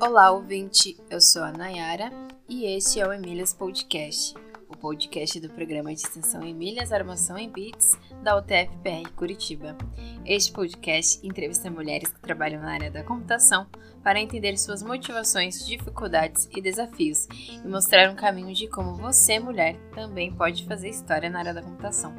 Olá, ouvinte. Eu sou a Nayara e este é o Emílias Podcast, o podcast do programa de extensão Emílias Armação em Bits da UTF-PR Curitiba. Este podcast entrevista mulheres que trabalham na área da computação para entender suas motivações, dificuldades e desafios e mostrar um caminho de como você, mulher, também pode fazer história na área da computação.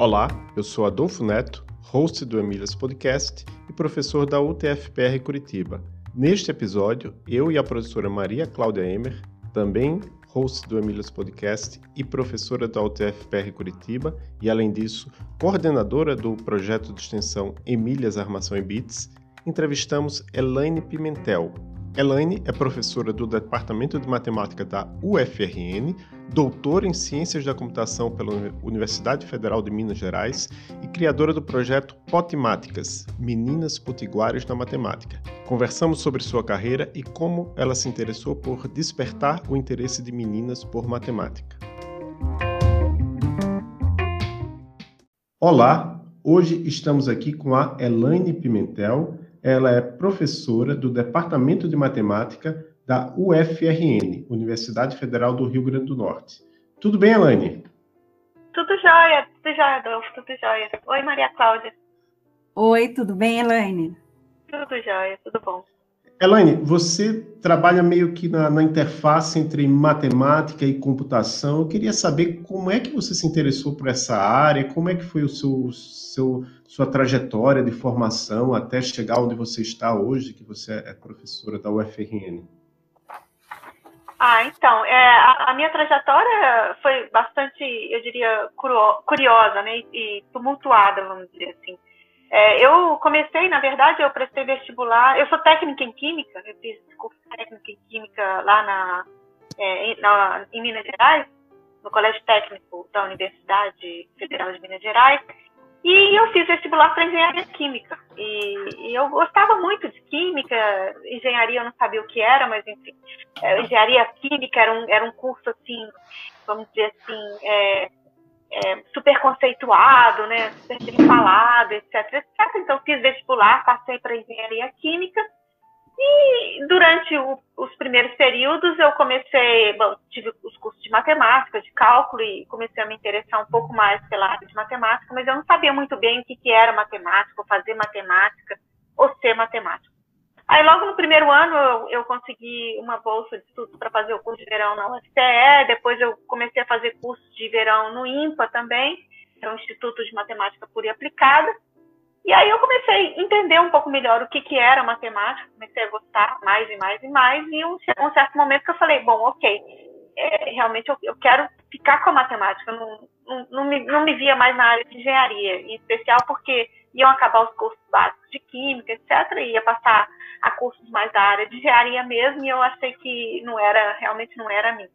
Olá, eu sou Adolfo Neto, host do Emílias Podcast e professor da UTFPR Curitiba. Neste episódio, eu e a professora Maria Cláudia Emer, também host do Emílias Podcast e professora da UTFPR Curitiba, e além disso, coordenadora do projeto de extensão Emílias Armação e Bits, entrevistamos Elaine Pimentel, Elaine é professora do Departamento de Matemática da UFRN, doutora em Ciências da Computação pela Universidade Federal de Minas Gerais e criadora do projeto Potimáticas Meninas Potiguares na Matemática. Conversamos sobre sua carreira e como ela se interessou por despertar o interesse de meninas por matemática. Olá, hoje estamos aqui com a Elaine Pimentel ela é professora do Departamento de Matemática da UFRN, Universidade Federal do Rio Grande do Norte. Tudo bem, Elaine? Tudo jóia, tudo jóia, Adolfo, tudo jóia. Oi, Maria Cláudia. Oi, tudo bem, Elaine? Tudo jóia, tudo bom. Elaine, você trabalha meio que na, na, interface entre matemática e computação. Eu queria saber como é que você se interessou por essa área, como é que foi o seu, seu sua trajetória de formação até chegar onde você está hoje, que você é professora da UFRN. Ah, então, é, a, a, minha trajetória foi bastante, eu diria, curiosa, né, e tumultuada, vamos dizer assim. É, eu comecei, na verdade, eu prestei vestibular, eu sou técnica em Química, eu fiz curso técnico em Química lá na, é, em, na, em Minas Gerais, no Colégio Técnico da Universidade Federal de Minas Gerais, e eu fiz vestibular para engenharia química. E, e, eu gostava muito de química, engenharia eu não sabia o que era, mas enfim, é, engenharia química era um, era um curso assim, vamos dizer assim, é, é, super conceituado, né, super bem falado, etc, etc. Então fiz vestibular, passei para engenharia química e durante o, os primeiros períodos eu comecei, bom, tive os cursos de matemática, de cálculo e comecei a me interessar um pouco mais pela área de matemática, mas eu não sabia muito bem o que, que era matemática, ou fazer matemática, ou ser matemática. Aí logo no primeiro ano eu, eu consegui uma bolsa de estudos para fazer o curso de verão na UFPE, depois eu comecei a fazer curso de verão no IMPA também, que é o Instituto de Matemática Pura e Aplicada, e aí eu comecei a entender um pouco melhor o que, que era matemática, comecei a gostar mais e mais e mais, e um, um certo momento que eu falei, bom, ok, é, realmente eu, eu, quero ficar com a matemática, eu não, não, não, me, não me via mais na área de engenharia, em especial porque iam acabar os cursos básicos de química, etc., e ia passar a cursos mais da área de engenharia mesmo, e eu achei que não era, realmente não era a mim.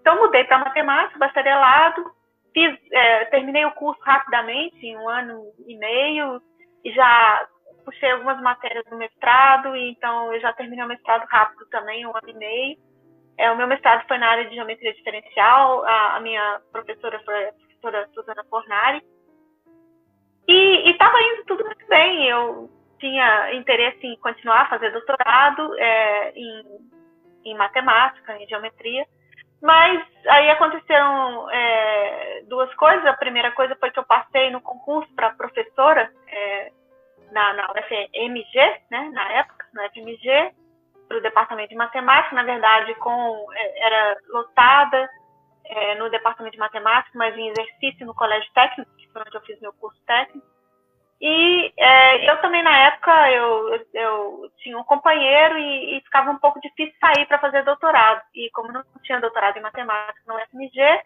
Então mudei para matemática, bacharelado, fiz, é, terminei o curso rapidamente, em um ano e meio, e já puxei algumas matérias do mestrado, e então eu já terminei o mestrado rápido também, um ano e meio. É, o meu mestrado foi na área de geometria diferencial, a, a minha professora foi a professora Susana Fornari. E estava indo tudo muito bem, eu tinha interesse em continuar a fazer doutorado é, em, em matemática, em geometria, mas aí aconteceram é, duas coisas. A primeira coisa foi que eu passei no concurso para professora é, na, na UFMG, né, na época, na UFMG, para o departamento de matemática. Na verdade, com é, era lotada é, no departamento de matemática, mas em exercício no colégio técnico, que foi onde eu fiz meu curso técnico. E é, eu também, na época, eu, eu tinha um companheiro e, e ficava um pouco difícil sair para fazer doutorado. E como não tinha doutorado em matemática no FMG,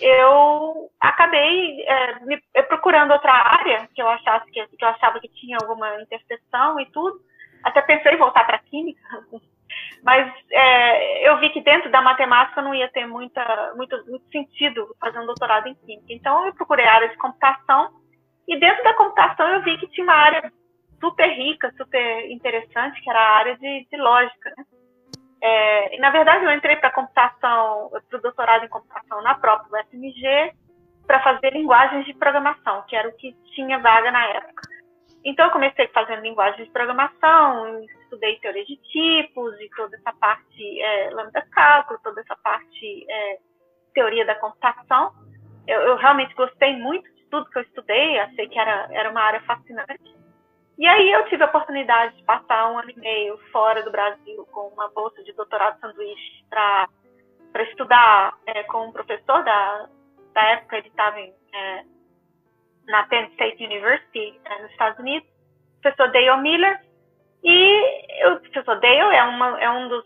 eu acabei é, me, procurando outra área que eu achasse que, que eu achava que tinha alguma interseção e tudo. Até pensei em voltar para química, mas é, eu vi que dentro da matemática não ia ter muita, muito, muito sentido fazer um doutorado em química. Então eu procurei a área de computação e dentro da computação eu vi que tinha uma área super rica, super interessante, que era a área de, de lógica. Né? É, e, na verdade, eu entrei para computação, para o doutorado em computação na própria UFMG, para fazer linguagens de programação, que era o que tinha vaga na época. Então, eu comecei fazendo linguagens de programação, estudei teoria de tipos e toda essa parte é, lambda cálculo, toda essa parte é, teoria da computação. Eu, eu, realmente gostei muito de tudo que eu estudei, achei que era, era uma área fascinante. E aí eu tive a oportunidade de passar um ano e meio fora do Brasil com uma bolsa de doutorado sanduíche para estudar é, com um professor da, da época, ele estava é, na Penn State University, é, nos Estados Unidos, o professor Dale Miller, e o professor Dale é, uma, é um dos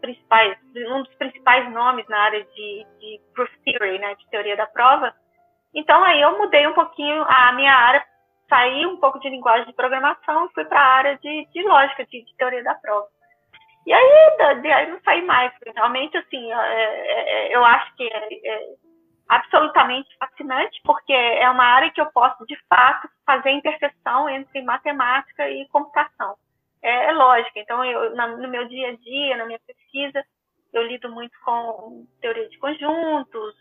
principais, um dos principais nomes na área de, de proof theory, né, de teoria da prova. Então aí eu mudei um pouquinho a minha área, saí um pouco de linguagem de programação e fui para a área de, de lógica, de, de, teoria da prova. E aí, daí aí não saí mais. Realmente, assim, é, é, é, eu acho que é, é absolutamente fascinante, porque é uma área que eu posso, de fato, fazer interseção entre matemática e computação é, é lógica. Então, eu, na, no meu dia a dia, na minha pesquisa, eu lido muito com teoria de conjuntos,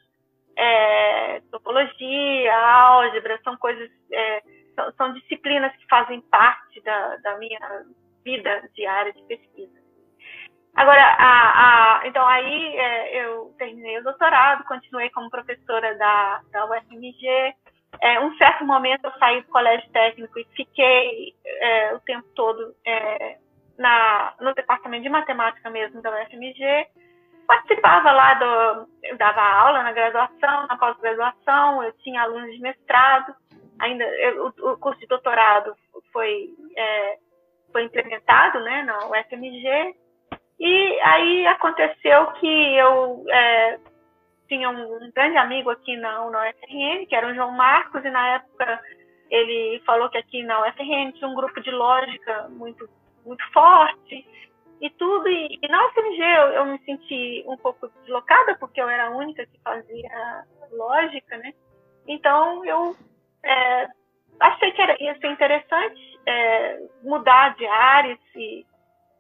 é, topologia, álgebra, são coisas, é, são, são, disciplinas que fazem parte da, da, minha vida diária de pesquisa. Agora, a, a, então aí é, eu terminei o doutorado, continuei como professora da, da UFMG, é, um certo momento eu saí do colégio técnico e fiquei é, o tempo todo é, na, no departamento de matemática mesmo da UFMG. Participava lá do. Eu dava aula na graduação, na pós-graduação, eu tinha alunos de mestrado, ainda eu, o, curso de doutorado foi, é, foi implementado né, na UFMG. E aí aconteceu que eu é, tinha um grande amigo aqui na UFRN, que era o João Marcos, e na época ele falou que aqui na UFRN tinha um grupo de lógica muito, muito forte e tudo. E, e na UFMG eu, eu, me senti um pouco deslocada, porque eu era a única que fazia lógica, né? Então eu é, achei que era, ia ser interessante é, mudar de áreas e,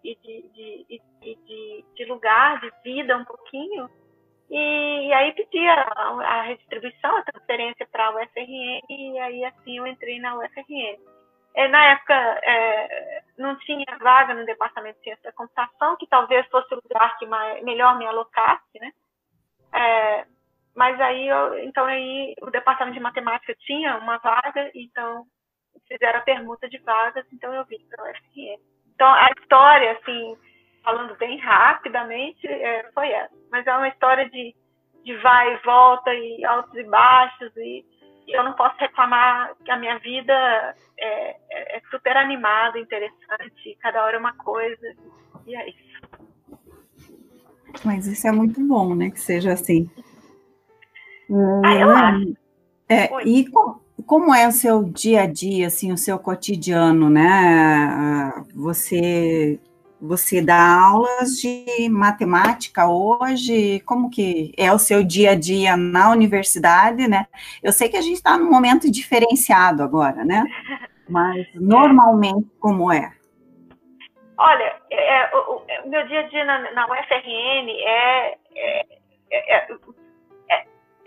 e de, de, de, de, lugar, de vida um pouquinho e, e aí pedi a, a, redistribuição, a transferência para a UFRN, e aí assim eu entrei na UFRN. É, na época é, não tinha vaga no departamento de ciência da computação, que talvez fosse o lugar que mais, melhor me alocasse, né? É, mas aí, eu, então aí o departamento de matemática tinha uma vaga, então fizeram a permuta de vagas, então eu vim para a UFRN. Então a história, assim, falando bem rapidamente, é, foi essa. Mas é uma história de, de vai e volta e altos e baixos e eu não posso reclamar que a minha vida é, é, é super animada, interessante, cada hora é uma coisa e é isso. Mas isso é muito bom, né, que seja assim. Ah, eu acho. É, e como é o seu dia a dia, assim, o seu cotidiano, né? Você você dá aulas de matemática hoje? Como que é o seu dia a dia na universidade, né? Eu sei que a gente está num momento diferenciado agora, né? Mas normalmente como é? Olha, é, é o, o, meu dia a dia na, na UFRN é, é, é,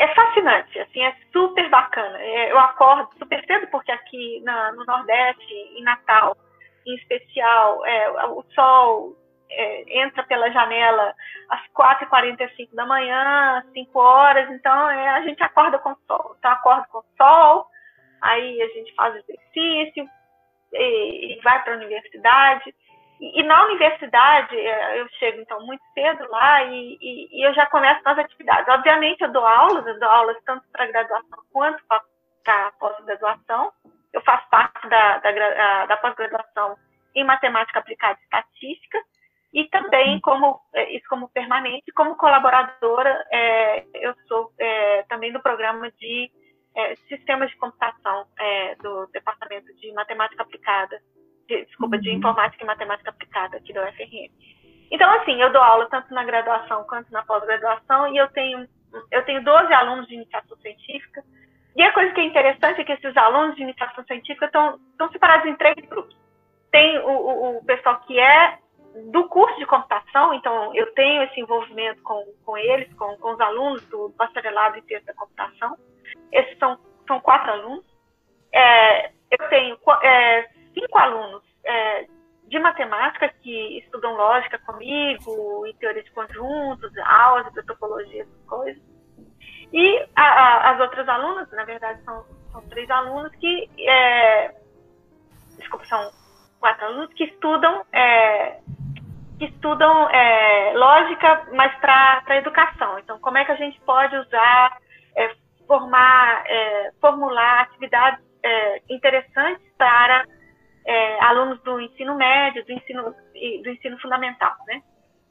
é, é fascinante, assim, é super bacana. Eu acordo super cedo porque aqui na, no Nordeste, em Natal, em especial, é, o sol é, entra pela janela às 4h45 da manhã, 5 horas, então é, a gente acorda com o sol. Então, acorda com o sol, aí a gente faz exercício e, e vai para a universidade. E, na universidade, é, eu chego então muito cedo lá e, e, e eu já começo as atividades. Obviamente, eu dou aulas, eu dou aulas tanto para graduação quanto para pós-graduação eu faço parte da, da, da pós-graduação em matemática aplicada e estatística e também uhum. como é, isso como permanente, como colaboradora, é, eu sou é, também do programa de é, sistemas de computação é, do departamento de matemática aplicada, desculpa, de informática e matemática aplicada aqui da UFRN. Então, assim, eu dou aula tanto na graduação quanto na pós-graduação e eu tenho eu tenho 12 alunos de iniciação científica e a coisa que é interessante é que esses alunos de iniciação científica estão, estão separados em três grupos. Tem o, o, o pessoal que é do curso de computação, então eu tenho esse envolvimento com, com eles, com, com os alunos do bacharelado em ciência da computação. Esses são, são quatro alunos. É, eu tenho é, cinco alunos é, de matemática que estudam lógica comigo, e teoria de conjuntos, álgebra, topologia, essas coisas. E a, a, as outras alunas, na verdade, são, são três alunos que. É, desculpa, são quatro alunos que estudam. É, que estudam é, lógica, mas para a educação. Então, como é que a gente pode usar, é, formar, é, formular atividades interessantes para alunos do ensino médio, do ensino, do ensino fundamental, né?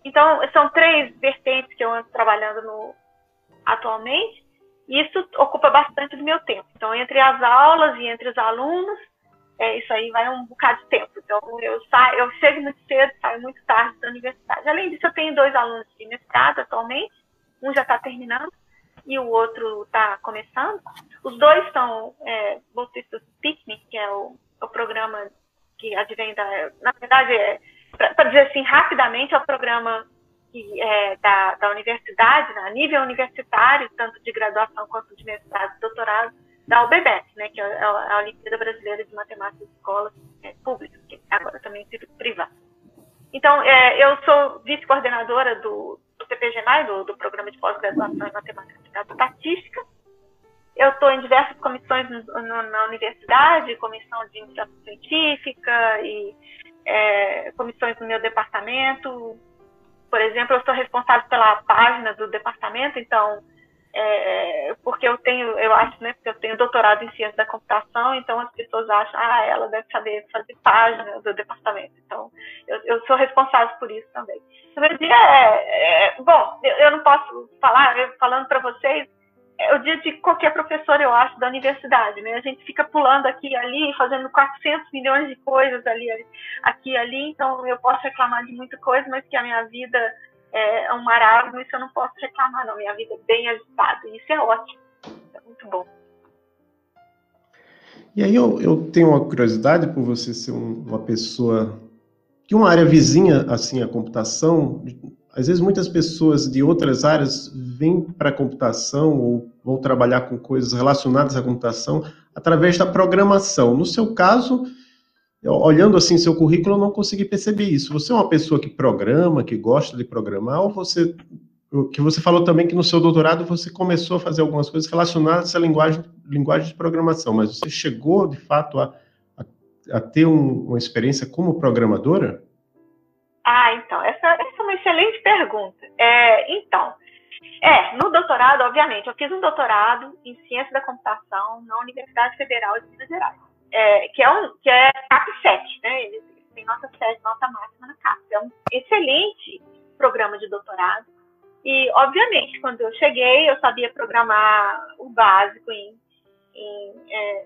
Então, são três vertentes que eu ando trabalhando no, atualmente, e isso ocupa bastante do meu tempo. Então, entre as aulas e entre os alunos, é, isso aí vai um bocado de tempo. Então, eu, saio, eu chego muito cedo, saio muito tarde da universidade. Além disso, eu tenho dois alunos de mestrado atualmente, um já está terminando e o outro está começando. Os dois são é, bolsistas PICNIC, que é o, o programa que advém da. Na verdade, é, para dizer assim, rapidamente, é o programa que, é, da, da universidade, né, a nível universitário, tanto de graduação quanto de mestrado e doutorado, da UBBET, né, que é a, Olimpíada Brasileira de Matemática de Escolas é, Públicas, que agora também é privada. Então, é, eu sou vice-coordenadora do, do PPGMAI, do, do Programa de Pós-Graduação em Matemática e Estatística. Eu estou em diversas comissões no, no, na universidade, comissão de iniciação científica e é, comissões no meu departamento, por exemplo, eu sou responsável pela página do departamento, então, é, porque eu tenho, eu acho, né, porque eu tenho doutorado em ciência da computação, então as pessoas acham, ah, ela deve saber fazer página do departamento. Então, eu, eu sou responsável por isso também. No meu dia é, é bom, eu, eu, não posso falar, eu, falando para vocês, é o dia de qualquer professor, eu acho, da universidade, né? A gente fica pulando aqui e ali, fazendo 400 milhões de coisas ali, aqui e ali, então eu posso reclamar de muita coisa, mas que a minha vida é um marasmo, isso eu não posso reclamar, não. Minha vida é bem agitada, e isso é ótimo, é muito bom. E aí eu, eu tenho uma curiosidade por você ser um, uma pessoa que uma área vizinha assim à computação, às vezes muitas pessoas de outras áreas vêm para a computação ou vão trabalhar com coisas relacionadas à computação através da programação. No seu caso, olhando assim seu currículo, eu não consegui perceber isso. Você é uma pessoa que programa, que gosta de programar, ou você que você falou também que no seu doutorado você começou a fazer algumas coisas relacionadas à linguagem, linguagem de programação, mas você chegou de fato a, a, a ter um, uma experiência como programadora? Ah, então, essa, uma excelente pergunta. É, então, é, no doutorado, obviamente, eu fiz um doutorado em ciência da computação na Universidade Federal de Minas Gerais, é, que é um que é CAP 7, né? Eles têm nota 7, nota máxima na CAP. É um excelente programa de doutorado. E, obviamente, quando eu cheguei, eu sabia programar o básico em, em é,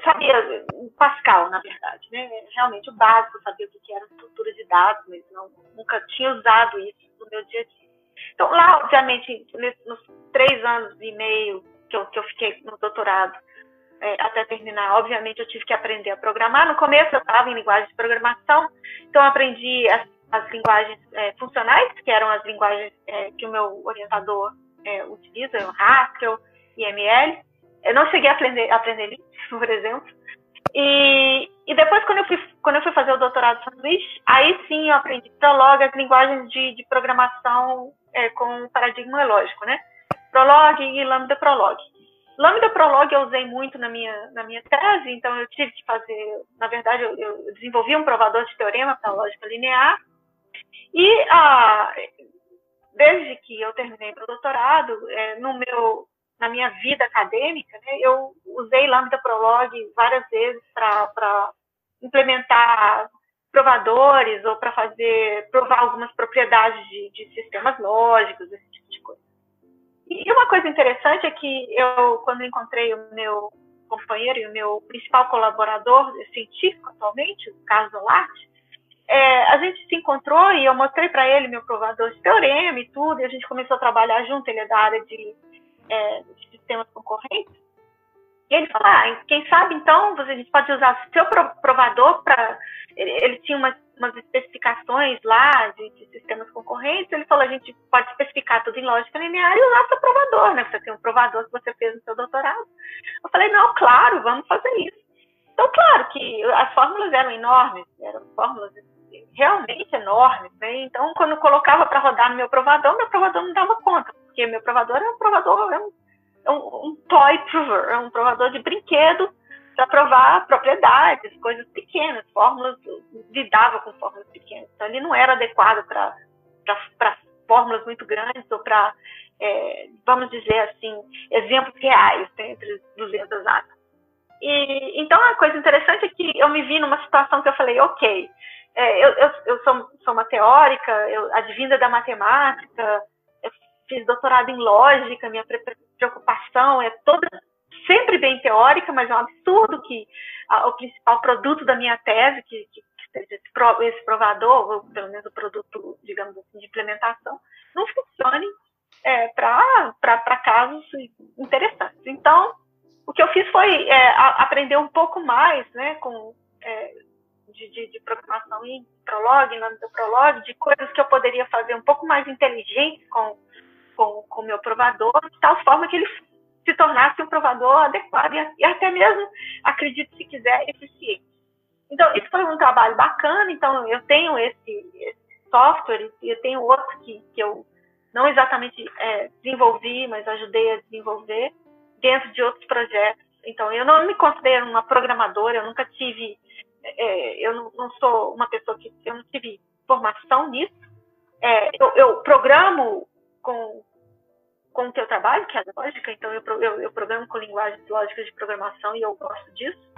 sabia Pascal, na verdade, né? Realmente o básico, sabia o que era estrutura de dados, mas não, nunca tinha usado isso no meu dia a dia. Então, lá, obviamente, nos três anos e meio que eu, que eu fiquei no doutorado, é, até terminar, obviamente, eu tive que aprender a programar. No começo, eu estava em linguagem de programação, então, aprendi as, as linguagens é, funcionais, que eram as linguagens é, que o meu orientador é, utiliza, o Haskell, IML. Eu não cheguei a aprender, a aprender Lisp, por exemplo. E, e depois, quando eu, fui, quando eu fui fazer o doutorado de sanduíche, aí sim eu aprendi Prolog, as linguagens de, de programação é, com paradigma lógico, né? Prolog e Lambda Prolog. Lambda Prolog eu usei muito na minha, na minha tese, então eu tive que fazer, na verdade, eu, eu desenvolvi um provador de teorema para lógica linear. E ah, desde que eu terminei meu doutorado, é, no meu na minha vida acadêmica, né, eu usei Lambda Prolog várias vezes para implementar provadores ou para fazer provar algumas propriedades de, de, sistemas lógicos, esse tipo de coisa. E uma coisa interessante é que eu, quando encontrei o meu companheiro e o meu principal colaborador científico atualmente, o Carlos Olarte, é, a gente se encontrou e eu mostrei para ele meu provador de teorema e tudo, e a gente começou a trabalhar junto, ele é da área de é, sistemas concorrentes. E ele falou, ah, quem sabe então a gente pode usar seu provador para... Ele, tinha uma, umas especificações lá de, de, sistemas concorrentes, ele falou, a gente pode especificar tudo em lógica linear e usar seu provador, né? Você tem um provador que você fez no seu doutorado. Eu falei, não, claro, vamos fazer isso. Então, claro que as fórmulas eram enormes, eram fórmulas realmente enormes, né? Então, quando eu colocava para rodar no meu provador, meu provador não dava conta, porque meu provador é um provador, é um, é um, um toy prover, é um provador de brinquedo para provar propriedades, coisas pequenas, fórmulas, lidava com fórmulas pequenas. Então, ele não era adequado para fórmulas muito grandes ou para, é, vamos dizer assim, exemplos reais né, entre 200 átomos. E, então, a coisa interessante é que eu me vi numa situação que eu falei, ok, é, eu, eu, eu sou, sou, uma teórica, eu advinda da matemática, fiz doutorado em lógica, minha preocupação é toda sempre bem teórica, mas é um absurdo que a, o principal produto da minha tese, que, que, seja esse, provador, ou pelo menos o produto, digamos assim, de implementação, não funcione é, para casos interessantes. Então, o que eu fiz foi é, a, aprender um pouco mais né, com, é, de, de, de, programação em Prolog, no do Prolog, de coisas que eu poderia fazer um pouco mais inteligentes com o com, meu provador, de tal forma que ele se tornasse um provador adequado e, e até mesmo, acredito se quiser, eficiente. Então, isso foi um trabalho bacana. Então, eu tenho esse, esse software e eu tenho outro que, que eu não exatamente é, desenvolvi, mas ajudei a desenvolver dentro de outros projetos. Então, eu não me considero uma programadora, eu nunca tive, é, eu não, não, sou uma pessoa que, eu não tive formação nisso. É, eu, eu, programo com, com o que eu trabalho, que é lógica, então eu, eu, eu programo com linguagens lógicas de programação e eu gosto disso.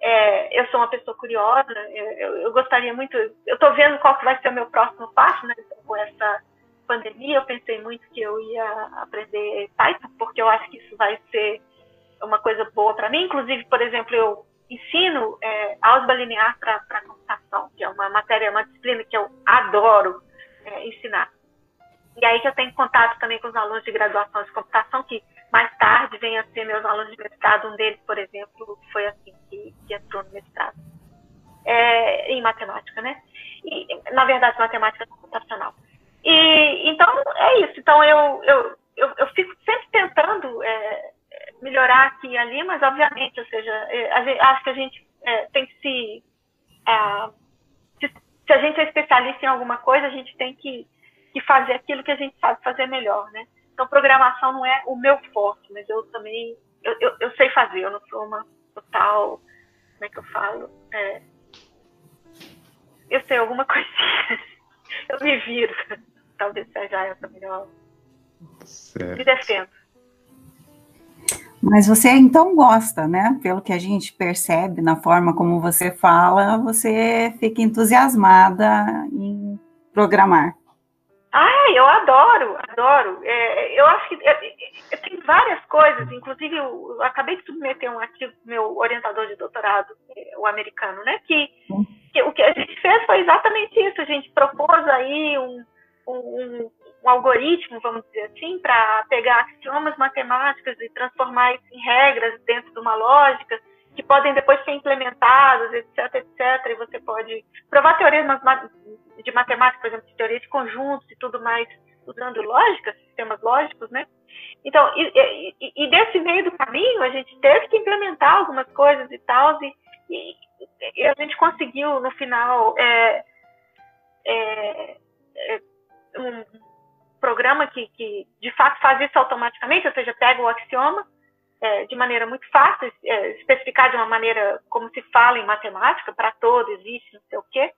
É, eu sou uma pessoa curiosa, eu, eu gostaria muito, eu estou vendo qual vai ser o meu próximo passo, né, então, com essa pandemia, eu pensei muito que eu ia aprender Python, porque eu acho que isso vai ser uma coisa boa para mim. Inclusive, por exemplo, eu ensino é, álgebra linear para computação, que é uma matéria, uma disciplina que eu adoro é, ensinar. E aí que eu tenho contato também com os alunos de graduação de computação, que mais tarde vêm a ser meus alunos de mestrado. Um deles, por exemplo, foi assim que, que entrou no mestrado. É, em matemática, né? E, na verdade, matemática computacional. E, então, é isso. Então, eu, eu, eu, eu fico sempre tentando é, melhorar aqui e ali, mas, obviamente, ou seja, é, acho que a gente é, tem que se, é, se, se. a gente é especialista em alguma coisa, a gente tem que, que fazer aquilo que a gente sabe fazer melhor, né? Então, programação não é o meu forte, mas eu também. Eu, eu, eu sei fazer, eu não sou uma total. Como é que eu falo? É, eu sei alguma coisinha. eu me viro talvez seja essa melhor. Certo. Me defendo. Mas você então gosta, né? Pelo que a gente percebe na forma como você fala, você fica entusiasmada em programar. Ah, eu adoro, adoro. É, eu acho que é, é, tem várias coisas, inclusive eu, eu, acabei de submeter um artigo do meu orientador de doutorado, é, o americano, né? Que, que o que a gente fez foi exatamente isso. A gente propôs aí um, um, um algoritmo, vamos dizer assim, para pegar axiomas matemáticos e transformar isso em regras dentro de uma lógica que podem depois ser implementadas, etc, etc. E você pode provar teorias de matemática, por exemplo, de teoria de conjuntos e tudo mais, usando lógica, sistemas lógicos, né? Então, e, e, e, desse meio do caminho, a gente teve que implementar algumas coisas e tal, e, e a gente conseguiu, no final, é, é, é, um programa que, que, de fato faz isso automaticamente, ou seja, pega o axioma é, de maneira muito fácil, é, especificar de uma maneira como se fala em matemática, para todo existe, não sei o quê,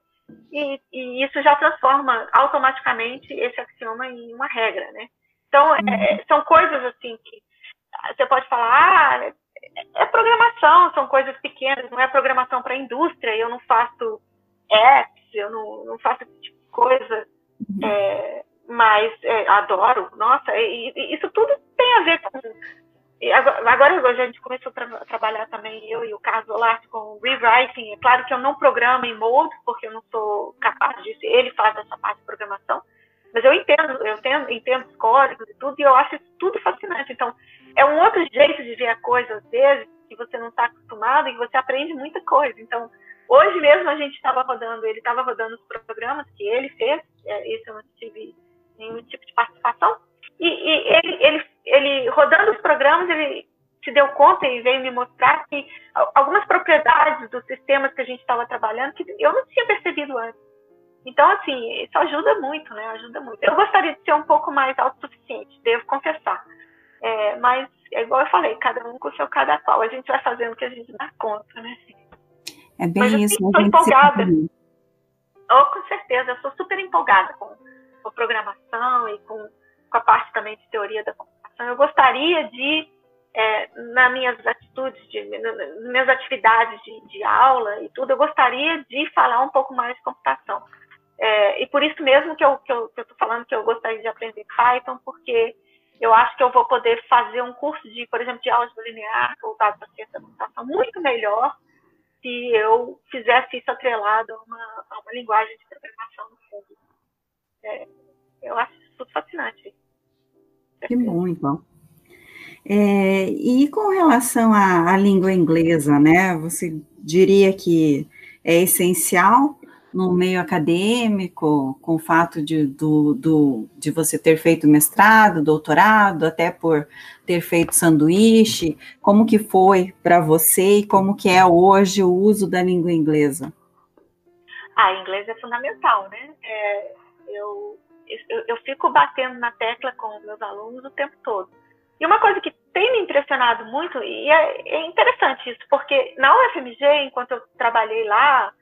e, e, isso já transforma automaticamente esse axioma em uma regra, né? Então, é, uhum. são coisas assim que você pode falar, ah, é, é programação, são coisas pequenas, não é programação para a indústria, eu não faço apps, eu não, não faço esse tipo de coisa é, mas é, adoro, nossa, e, e, isso tudo tem a ver com. Agora, a gente começou a trabalhar também, eu e o Carlos Olarte, com rewriting. É claro que eu não programo em Mold, porque eu não sou capaz disso, ele faz essa parte de programação, mas eu entendo, eu entendo, entendo os códigos e tudo, e eu acho isso tudo fascinante. Então, é um outro jeito de ver a coisa, às vezes, que você não está acostumado e que você aprende muita coisa. Então, Hoje mesmo a gente estava rodando, ele estava rodando os programas que ele fez, é, esse eu não tive nenhum tipo de participação, e, e ele, ele, ele rodando os programas, ele se deu conta e veio me mostrar que algumas propriedades dos sistemas que a gente estava trabalhando que eu não tinha percebido antes. Então, assim, isso ajuda muito, né? Ajuda muito. Eu gostaria de ser um pouco mais autossuficiente, devo confessar. É, mas, é igual eu falei, cada um com o seu cada qual. A gente vai fazendo o que a gente dá conta, né? É bem mas, assim, isso. Estou empolgada. Oh, com certeza, eu sou super empolgada com, com programação e com, com a parte também de teoria da computação. Eu gostaria de é, nas minhas atitudes, de, nas minhas atividades de, de, aula e tudo, eu gostaria de falar um pouco mais de computação. É, e por isso mesmo que eu estou que eu, que eu falando que eu gostaria de aprender Python, porque eu acho que eu vou poder fazer um curso de, por exemplo, de álgebra linear voltado para a ciência da computação muito melhor se eu fizesse isso atrelado a uma, a uma linguagem de programação no fundo. É, eu acho isso tudo fascinante. Que bom, então. É, e com relação à, à, língua inglesa, né? Você diria que é essencial no meio acadêmico, com o fato de, do, do, de você ter feito mestrado, doutorado, até por ter feito sanduíche, como que foi para você e como que é hoje o uso da língua inglesa? Ah, inglês é fundamental, né? É, eu, fico batendo na tecla com meus alunos o tempo todo. E uma coisa que tem me impressionado muito, e é, é interessante isso, porque na UFMG, enquanto eu trabalhei lá,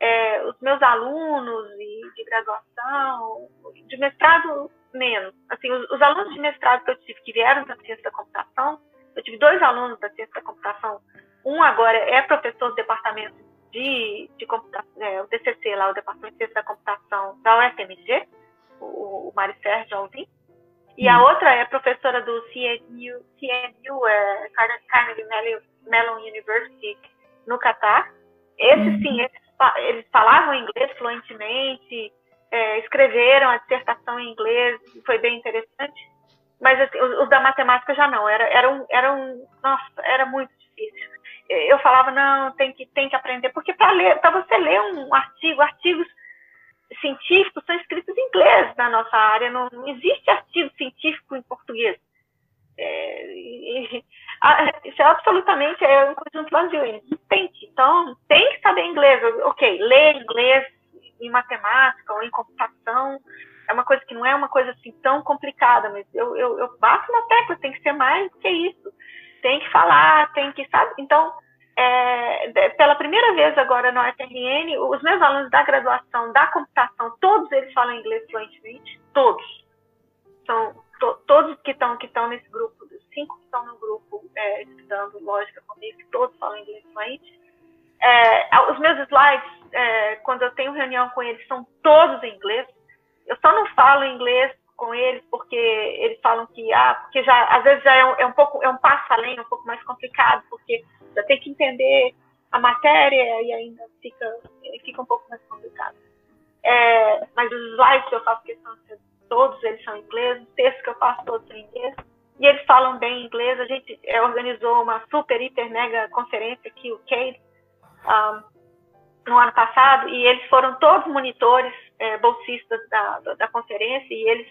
é, os meus alunos de graduação, de mestrado menos, assim, os, os, alunos de mestrado que eu tive que vieram da ciência da computação, eu tive dois alunos da ciência da computação, um agora é professor do departamento de, de computação, é, o DCC lá, o departamento de ciência da computação da UFMG, o, o Sérgio Alvim, e a hum. outra é professora do CNU, CNU é, Carnegie Mellon University, no Catar. Esse uhum. sim, eles, eles, falavam inglês fluentemente, é, escreveram a dissertação em inglês, foi bem interessante. Mas assim, os, os, da matemática já não, era, era, um, era um, nossa, era muito difícil. Eu falava, não, tem que, tem que aprender, porque para você ler um artigo, artigos científicos são escritos em inglês na nossa área, não, não existe artigo científico em português. É, e, a, isso é absolutamente é um conjunto vazio, é inexistente. Então, tem que saber inglês. Ok, ler inglês em matemática ou em computação é uma coisa que não é uma coisa assim tão complicada, mas eu, eu, eu bato na tecla, tem que ser mais do que isso. Tem que falar, tem que, sabe? Então, é, pela primeira vez agora no FRN, os meus alunos da graduação da computação, todos eles falam inglês fluentemente, todos. São to, todos que estão que estão nesse grupo, os cinco que estão no grupo é, estudando lógica comigo, todos falam inglês fluente. É, os meus slides, é, quando eu tenho reunião com eles, são todos em inglês. Eu só não falo inglês com eles porque eles falam que ah, porque já às vezes já é um, é um pouco é um passo além, um pouco mais complicado, porque já tem que entender a matéria e ainda fica fica um pouco mais complicado. É, mas os slides que eu faço questão de todos eles são em inglês, os textos que eu faço todos são em inglês e eles falam bem inglês. A gente é, organizou uma super hiper mega conferência aqui, o Cade, um, no ano passado e eles foram todos monitores é, bolsistas da, da, da, conferência e eles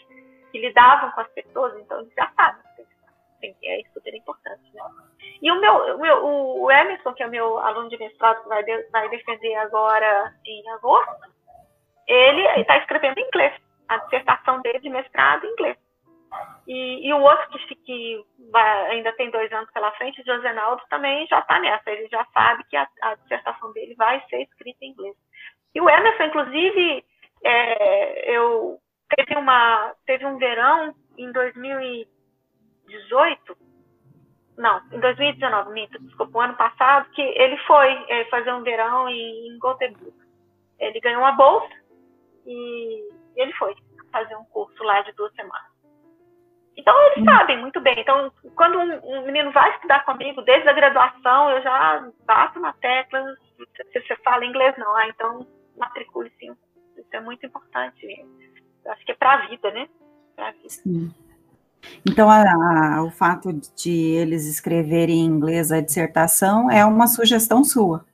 que lidavam com as pessoas, então eles já sabem que é super importante. Né? E o meu, o, meu, o Emerson, que é o meu aluno de mestrado, que vai, de, vai defender agora em agosto, ele está escrevendo em inglês, a dissertação dele de mestrado em inglês. E, e o outro que, que vai, ainda tem dois anos pela frente, o Josenaldo, também já está nessa. Ele já sabe que a, a, dissertação dele vai ser escrita em inglês. E o Emerson, inclusive, é, eu teve uma teve um verão em 2018, não, em 2019, minto, desculpa, o ano passado, que ele foi é, fazer um verão em, em Gothenburg. Ele ganhou uma bolsa e ele foi fazer um curso lá de duas semanas. Então, eles hum. sabem muito bem. Então, quando um, um, menino vai estudar comigo, desde a graduação, eu já bato na tecla. Se você fala inglês, não. Ah, então, matricule sim. Isso é muito importante. Eu acho que é para a vida, né? Pra vida. Sim. Então, a, a, o fato de eles escreverem em inglês a dissertação é uma sugestão sua.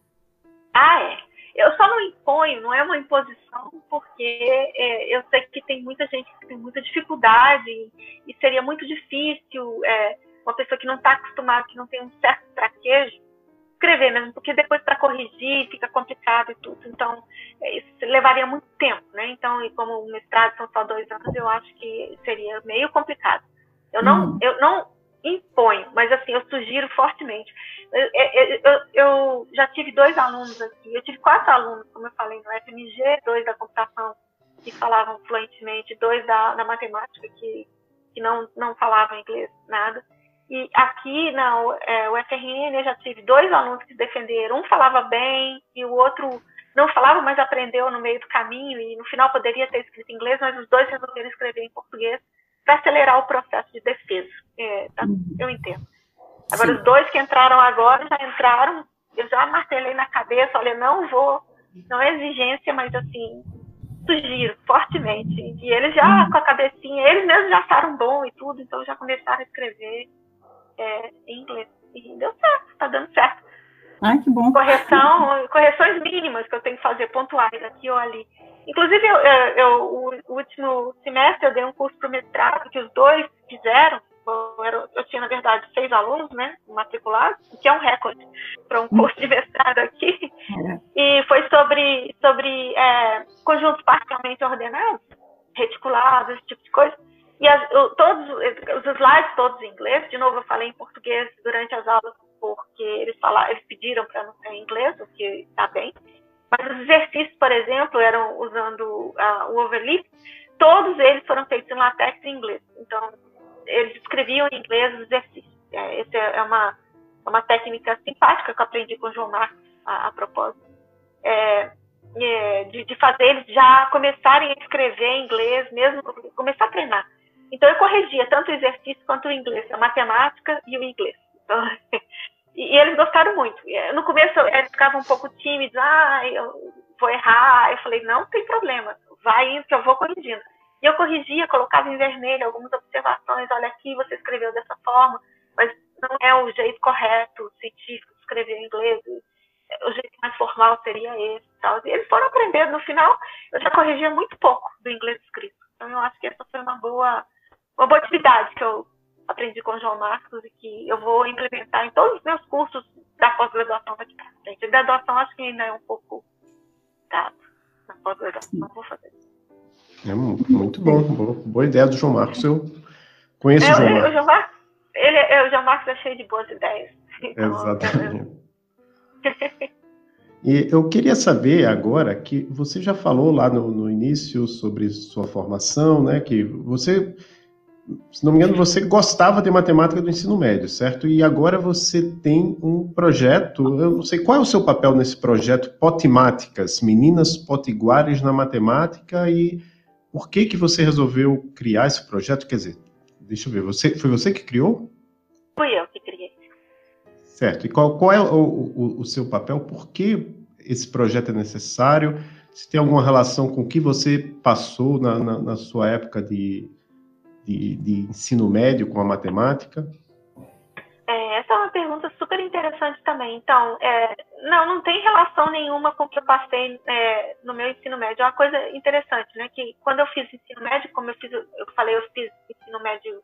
Ah, é. eu só não imponho, não é uma imposição, porque é, eu sei que tem muita gente que tem muita dificuldade e seria muito difícil é, uma pessoa que não está acostumada, que não tem um certo traquejo, escrever mesmo, porque depois para corrigir fica complicado e tudo. Então, isso levaria muito tempo, né? Então, e como o mestrado são só dois anos, eu acho que seria meio complicado. Eu não, hum. eu não imponho, mas assim, eu sugiro fortemente. Eu, eu, eu, eu, já tive dois alunos aqui, eu tive quatro alunos, como eu falei, no FMG, dois da computação que falavam fluentemente, dois da, da matemática que, que não, não falavam inglês, nada. E aqui na é, UFRN eu já tive dois alunos que defenderam, um falava bem e o outro não falava, mas aprendeu no meio do caminho e no final poderia ter escrito inglês, mas os dois resolveram escrever em português para acelerar o processo de defesa. É, tá? Eu entendo. Agora, Sim. os dois que entraram agora já entraram, eu já martelei na cabeça, olha, não vou, não é exigência, mas assim, sugiro fortemente. E eles já, uhum. com a cabecinha, eles mesmos já acharam bom e tudo, então já começaram a escrever é, em inglês. E deu certo, tá dando certo. Ai, que bom. Correção, correções mínimas que eu tenho que fazer, pontuais aqui ou ali. Inclusive, eu, eu, o último semestre eu dei um curso para o mestrado que os dois fizeram. Eu, eu, tinha, na verdade, seis alunos, né, matriculados, que é um recorde para um curso de mestrado aqui. É. E foi sobre, sobre é, conjuntos parcialmente ordenados, reticulados, esse tipo de coisa. E as, todos os slides todos em inglês. De novo, eu falei em português durante as aulas porque eles falaram, eles pediram para não ser em inglês, o que está bem. Mas os exercícios, por exemplo, eram usando o overlap, todos eles foram feitos em latex e inglês. Então, eles escreviam em inglês os exercícios. É, essa é uma, é uma técnica simpática que eu aprendi com o João Marcos, a, a propósito. É, é, de, de, fazer eles já começarem a escrever em inglês, mesmo começar a treinar. Então, eu corrigia tanto o exercício quanto o inglês, a matemática e o inglês. Então, E, e eles gostaram muito. Eh, no começo eles ficavam um pouco tímidos, ah, eu vou errar. Eu falei, não tem problema, vai indo que eu vou corrigindo. E eu corrigia, colocava em vermelho algumas observações, olha aqui, você escreveu dessa forma, mas não é o jeito correto, científico, de escrever em inglês, o jeito mais formal seria esse. Tal. E eles foram aprendendo, no final, eu já corrigia muito pouco do inglês escrito. Então eu acho que essa foi uma boa, uma boa atividade que eu aprendi com o João Marcos e que eu vou implementar em todos os meus cursos da pós-graduação daqui para frente. A graduação acho que ainda é um pouco dado. Na pós-graduação não vou fazer. É muito bom, boa, ideia do João Marcos. Eu conheço o João Marcos. O João Marcos, ele, é, o João Marcos é cheio de boas ideias. Então, Exatamente. E eu queria saber agora que você já falou lá no, no, início sobre sua formação, né? Que você se não me engano, você gostava de matemática do ensino médio, certo? E agora você tem um projeto, eu não sei qual é o seu papel nesse projeto Potimáticas, Meninas Potiguares na Matemática, e por que que você resolveu criar esse projeto? Quer dizer, deixa eu ver, você, foi você que criou? Fui eu que criei. Certo, e qual, qual é o, o, o seu papel? Por que esse projeto é necessário? Se tem alguma relação com o que você passou na, na, na sua época de de, de ensino médio com a matemática? É, essa é uma pergunta super interessante também. Então, é, não, não tem relação nenhuma com o que eu passei é, no meu ensino médio. É uma coisa interessante, né? Que quando eu fiz ensino médio, como eu fiz, eu falei, eu fiz ensino médio,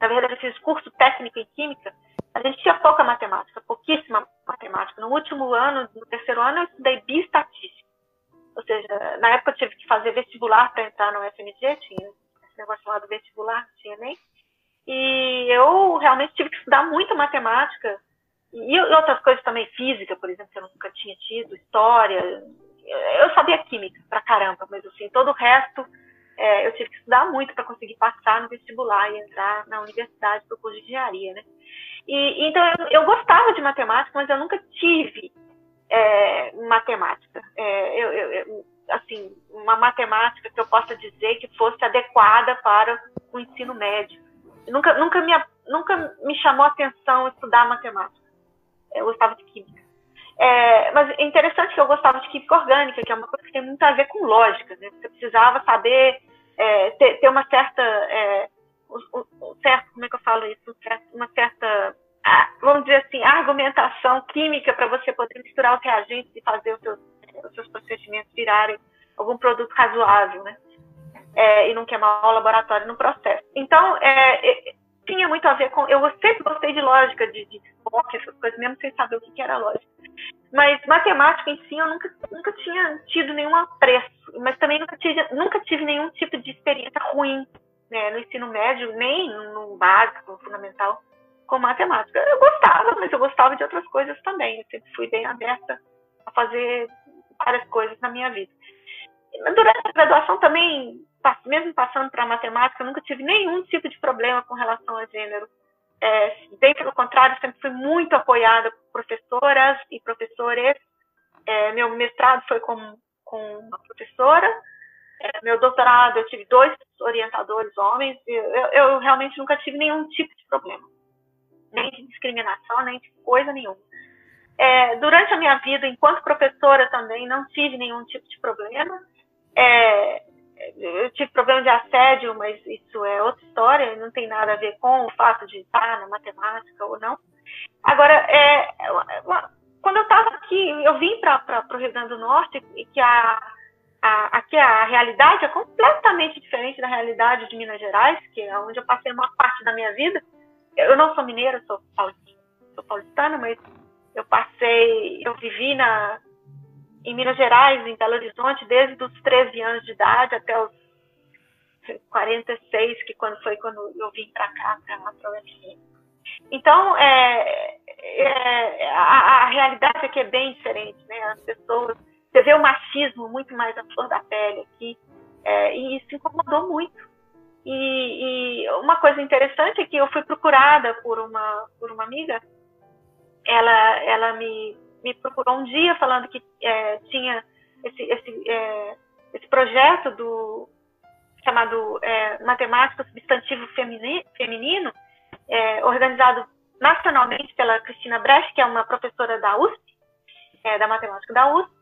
na verdade, eu fiz curso técnico em química, a gente tinha pouca matemática, pouquíssima matemática. No último ano, no terceiro ano, eu estudei bioestatística. Ou seja, na época eu tive que fazer vestibular para entrar no FMG, tinha negócio lá do vestibular, não tinha nem. E eu realmente tive que estudar muito matemática e outras coisas também, física, por exemplo, que eu nunca tinha tido, história. Eu sabia química pra caramba, mas assim, todo o resto é, eu tive que estudar muito para conseguir passar no vestibular e entrar na universidade para curso de engenharia, né? E, então eu, eu, gostava de matemática, mas eu nunca tive é, matemática. É, eu, eu, assim, uma matemática que eu possa dizer que fosse adequada para o ensino médio. Nunca, nunca, me, nunca me chamou a atenção estudar matemática. Eu gostava de química. É, mas é interessante que eu gostava de química orgânica, que é uma coisa que tem muito a ver com lógica. Né? Você precisava saber é, ter, ter, uma certa, é, um, um certo, como é que eu falo isso? Uma certa, vamos dizer assim, argumentação química para você poder misturar os reagentes e fazer os seus, os seus procedimentos virarem algum produto razoável, né? É, e não queimar o laboratório no processo. Então, é, é, tinha muito a ver com. Eu sempre gostei de lógica, de, de esporte, essas coisas, mesmo sem saber o que, que era lógica. Mas matemática em si, eu nunca, nunca tinha tido nenhum apreço, mas também nunca tive, nunca tive nenhum tipo de experiência ruim né, no ensino médio, nem no básico, no fundamental, com matemática. Eu gostava, mas eu gostava de outras coisas também. Eu sempre fui bem aberta a fazer várias coisas na minha vida. Durante a graduação também, mesmo passando para matemática, eu nunca tive nenhum tipo de problema com relação a gênero. É, bem pelo contrário, sempre fui muito apoiada por professoras e professores. É, meu mestrado foi com, com uma professora. É, meu doutorado, eu tive dois orientadores homens. Eu, eu, realmente nunca tive nenhum tipo de problema. Nem de discriminação, nem de coisa nenhuma. É, durante a minha vida, enquanto professora também, não tive nenhum tipo de problema. É, eu tive problema de assédio, mas isso é outra história, não tem nada a ver com o fato de estar na matemática ou não. Agora, é, quando eu estava aqui, eu vim para o Rio Grande do Norte, e que a, a, aqui a realidade é completamente diferente da realidade de Minas Gerais, que é onde eu passei uma parte da minha vida. Eu não sou mineira, sou paulistana, mas eu passei, eu vivi na, em Minas Gerais, em Belo Horizonte, desde os 13 anos de idade até os 46, que quando foi quando eu vim para cá, para o UFM. Então, é, é, a, a, realidade aqui é bem diferente, né? As pessoas, você vê o machismo muito mais à flor da pele aqui, é, e isso incomodou muito. E, e, uma coisa interessante é que eu fui procurada por uma, por uma amiga, ela, ela me me procurou um dia falando que é, tinha esse, esse, é, esse projeto do chamado é, Matemática Substantivo Feminino, é, organizado nacionalmente pela Cristina Brecht, que é uma professora da USP, é, da matemática da USP,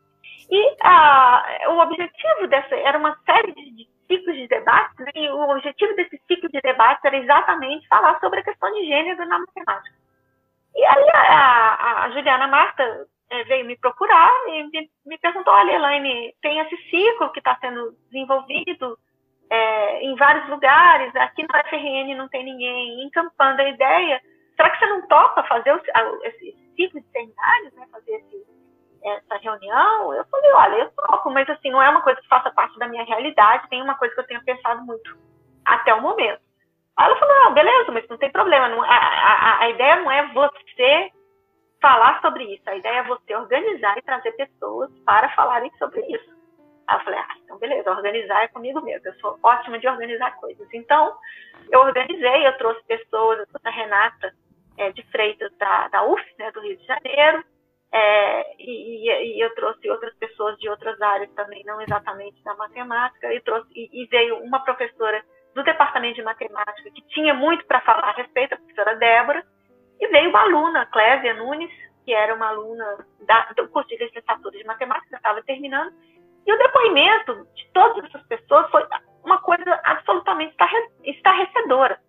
e a, o objetivo dessa era uma série de, de ciclos de debates, né, e o objetivo desse ciclo de debates era exatamente falar sobre a questão de gênero na matemática. E aí a, a, a Juliana Marta é, veio me procurar e me, me, perguntou, olha, Elaine, tem esse ciclo que está sendo desenvolvido é, em vários lugares, aqui no FRN não tem ninguém encampando a ideia, será que você não topa fazer o, esse ciclo de seminários, né, fazer esse, essa reunião? Eu falei, olha, eu topo, mas assim, não é uma coisa que faça parte da minha realidade, tem uma coisa que eu tenho pensado muito até o momento. Aí ela falou, não, beleza, mas não tem problema. Não, a, a, a ideia não é você falar sobre isso. A ideia é você organizar e trazer pessoas para falarem sobre isso. Aí eu falei, ah, então beleza, organizar é comigo mesmo. Eu sou ótima de organizar coisas. Então, eu organizei, eu trouxe pessoas, eu trouxe a Renata é, de Freitas da, da UF, né, do Rio de Janeiro, é, e, e, eu trouxe outras pessoas de outras áreas também, não exatamente da matemática, e, trouxe, e, e veio uma professora do departamento de matemática, que tinha muito para falar a respeito, a professora Débora, e veio uma aluna, Clésia Nunes, que era uma aluna da, do curso de licenciatura de matemática, estava terminando, e o depoimento de todas essas pessoas foi uma coisa absolutamente estarrecedora.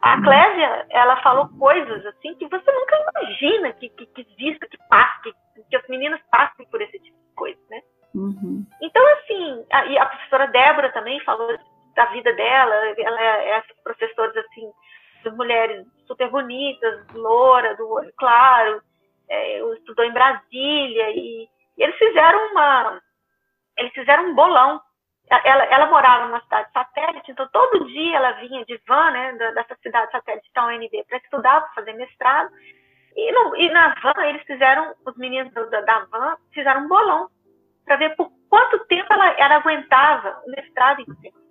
A uhum. Clésia, ela falou coisas assim que você nunca imagina que, que, que exista, que passe, que, que as meninas passem por esse tipo de coisa, né? Uhum. Então, assim, a, e a professora Débora também falou da vida dela, ela é essas professoras, assim, de mulheres super bonitas, loura, do olho claro, é, estudou em Brasília, e, e, eles fizeram uma, eles fizeram um bolão, ela, ela morava numa cidade satélite, então todo dia ela vinha de van, né, dessa cidade satélite da UNB, para estudar, para fazer mestrado, e, no, e, na van, eles fizeram, os meninos da, da van, fizeram um bolão para ver por quanto tempo ela, ela aguentava o mestrado matemática.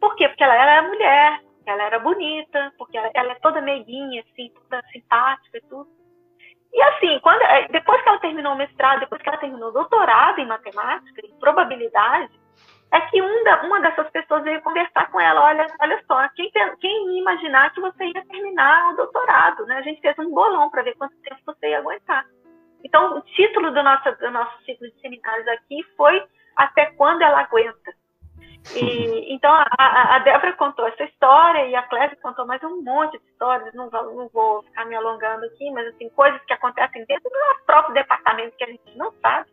Por quê? Porque ela era mulher, ela era bonita, porque ela, ela, é toda meiguinha, assim, toda simpática e tudo. E assim, quando, eh, depois que ela terminou o mestrado, depois que ela terminou o doutorado em matemática, em probabilidade, é que um da, uma dessas pessoas veio conversar com ela, olha, olha só, quem, quem ia imaginar que você ia terminar o doutorado, né? A gente fez um bolão para ver quanto tempo você ia aguentar. Então, o título do nosso, do nosso ciclo de seminários aqui foi Até Quando Ela Aguenta. E, então a, a Débora contou essa história e a Clésia contou mais um monte de histórias, não vou, não vou ficar me alongando aqui, mas assim, coisas que acontecem dentro do nosso próprio departamento que a gente não sabe.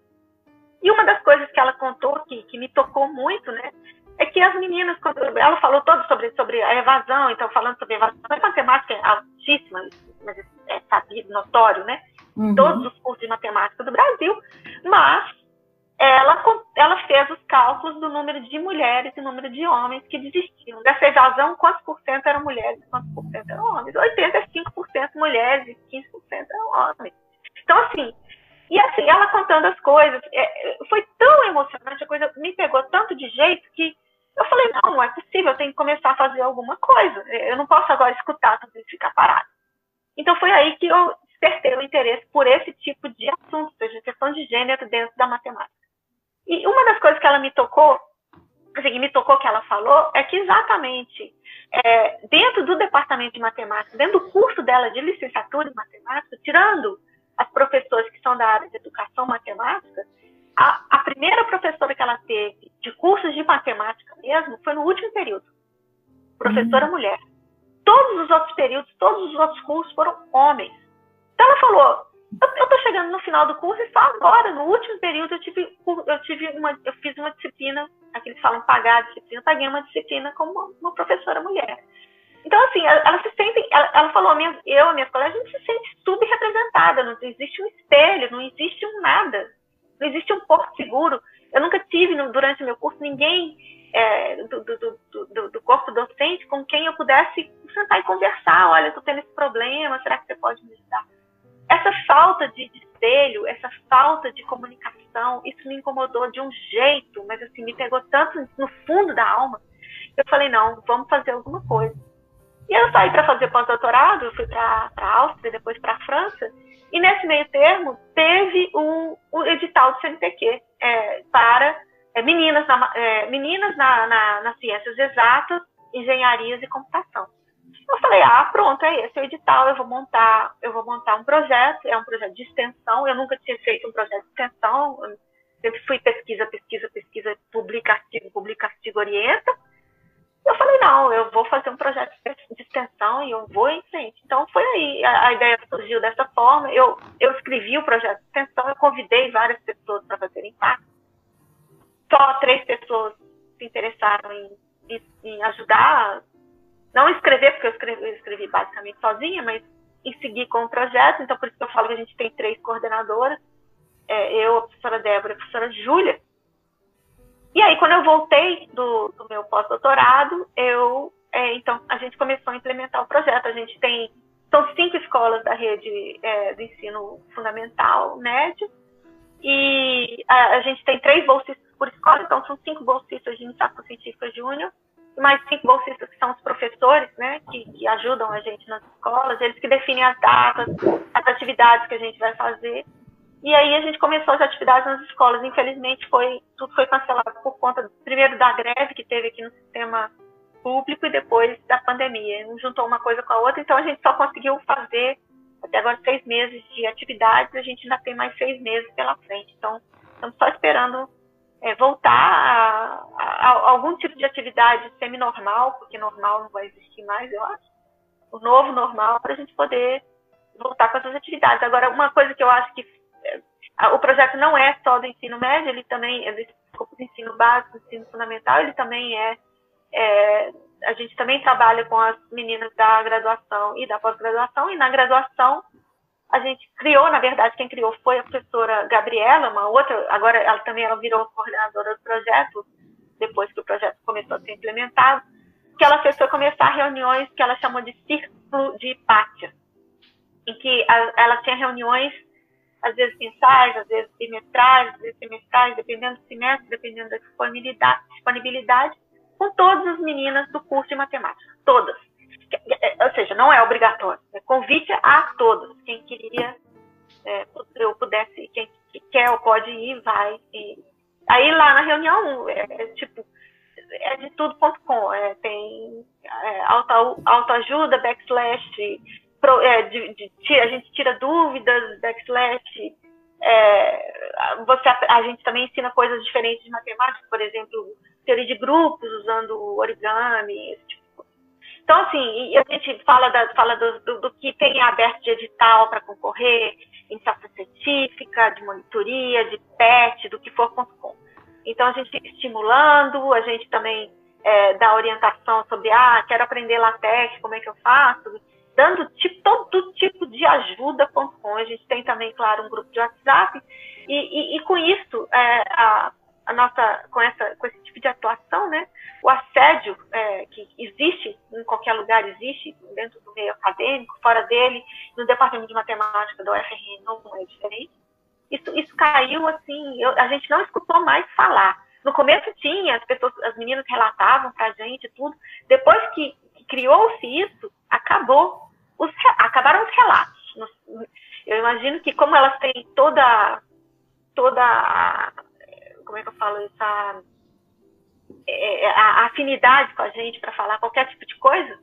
E uma das coisas que ela contou que, que me tocou muito, né, é que as meninas, quando ela falou todo sobre, sobre a evasão, então falando sobre evasão, a matemática é altíssima, mas é sabido, notório, né? Uhum. Todos os cursos de matemática do Brasil, mas ela, ela fez os cálculos do número de mulheres e número de homens que desistiam. Dessa evasão, quantos por cento eram mulheres e quantos por cento eram homens? 85% mulheres e 15% eram homens. Então, assim, e assim, ela contando as coisas, é, foi tão emocionante, a coisa me pegou tanto de jeito que eu falei, não, não é possível, eu tenho que começar a fazer alguma coisa. Eu não posso agora escutar tudo e ficar parado. Então foi aí que eu despertei o interesse por esse tipo de assunto, seja, questão de gênero dentro da matemática. E uma das coisas que ela me tocou, assim, me tocou que ela falou, é que exatamente é, dentro do departamento de matemática, dentro do curso dela de licenciatura em matemática, tirando as professoras que são da área de educação matemática, a, a primeira professora que ela teve de cursos de matemática mesmo foi no último período. Professora uhum. mulher. Todos os outros períodos, todos os outros cursos foram homens. Então ela falou: eu estou chegando no final do curso e só agora, no último período, eu tive, eu tive uma, eu fiz uma disciplina, aqui eles falam pagar a disciplina, eu paguei uma disciplina como uma, uma professora mulher. Então, assim, ela, se sente, ela, ela falou, minha, eu e minhas colegas, a gente se sente subrepresentada, não existe um espelho, não existe um nada, não existe um porto seguro. Eu nunca tive, no, durante o meu curso, ninguém é, do, do, do, do, corpo docente com quem eu pudesse sentar e conversar, olha, estou tendo esse problema, será que você pode me ajudar? Essa falta de, espelho, essa falta de comunicação, isso me incomodou de um jeito, mas assim, me pegou tanto no fundo da alma. Eu falei, não, vamos fazer alguma coisa. E eu saí para fazer pós-doutorado, fui para a Áustria, depois para a França, e nesse meio termo teve o, o edital do CNPq é, para é, meninas, na, é, meninas na, na, nas ciências exatas, engenharias e computação. Eu falei, ah, pronto, é esse o edital, eu vou montar, eu vou montar um projeto, é um projeto de extensão, eu nunca tinha feito um projeto de extensão, sempre fui pesquisa, pesquisa, pesquisa, publica artigo, publica artigo, orienta. Eu falei, não, eu vou fazer um projeto de extensão e eu vou em frente. Então foi aí, a, a ideia surgiu dessa forma, eu, eu escrevi o projeto de extensão, eu convidei várias pessoas para fazerem parte. Só três pessoas se interessaram em, em, em ajudar não escrever, porque eu escrevi, eu escrevi basicamente sozinha, mas em seguir com o projeto. Então, por isso que eu falo que a gente tem três coordenadoras. É, eu, a professora Débora e a professora Júlia. E aí, quando eu voltei do, do meu pós-doutorado, eu, é, então, a gente começou a implementar o projeto. A gente tem, são cinco escolas da rede é, do ensino fundamental, médio, e a, a, gente tem três bolsistas por escola, então são cinco bolsistas de iniciação científica júnior, mais cinco bolsistas que são os professores, né, que, que, ajudam a gente nas escolas, eles que definem as datas, as atividades que a gente vai fazer. E aí a gente começou as atividades nas escolas. Infelizmente foi tudo foi cancelado por conta primeiro da greve que teve aqui no sistema público e depois da pandemia. Não juntou uma coisa com a outra, então a gente só conseguiu fazer até agora seis meses de atividades. A gente ainda tem mais seis meses pela frente. Então estamos só esperando é, voltar a, a, a, algum tipo de atividade semi-normal, porque normal não vai existir mais, eu acho. O novo normal, para a gente poder voltar com essas atividades. Agora, uma coisa que eu acho que é, o projeto não é só do ensino médio, ele também, é do ensino básico, do ensino fundamental, ele também é, é a gente também trabalha com as meninas da graduação e da pós-graduação, e na graduação a gente criou, na verdade, quem criou foi a professora Gabriela, uma outra, agora ela também ela virou coordenadora do projeto, depois que o projeto começou a ser implementado, que ela fez foi começar reuniões que ela chamou de círculo de hipátia, em que a, ela tinha reuniões, às vezes mensais, às vezes bimestrais, às vezes semestrais, dependendo do semestre, dependendo da disponibilidade, disponibilidade, com todas as meninas do curso de matemática, todas ou seja, não é obrigatório, é convite a todos. Quem queria, é, eu pudesse, quem quer ou pode ir, vai. E, aí lá na reunião, é, é tipo, é de tudo.com, é, tem é, auto, autoajuda, backslash, pro, é, de, de, a gente tira dúvidas, backslash, é, você, a gente também ensina coisas diferentes de matemática, por exemplo, teoria de grupos usando origami, esse tipo então, assim, a gente fala, da, fala do, do, do, que tem aberto de edital para concorrer, iniciação científica, de monitoria, de PET, do que for.com. Então, a gente fica estimulando, a gente também é, dá orientação sobre, ah, quero aprender LaTeX, como é que eu faço? Dando tipo, todo tipo de ajuda com A gente tem também, claro, um grupo de WhatsApp. E, e, e com isso, é, a, a, nossa, com, essa, com esse tipo de atuação, né, o assédio é, que existe em qualquer lugar, existe dentro do meio acadêmico, fora dele, no departamento de matemática do UFRN não é diferente. Isso, isso caiu assim, eu, a gente não escutou mais falar. No começo tinha, as pessoas, as meninas relatavam para a gente tudo. Depois que, que criou-se isso, acabou os, acabaram os relatos. Eu imagino que como elas têm toda toda como é que eu falo essa é, é, a, a afinidade com a gente para falar qualquer tipo de coisa,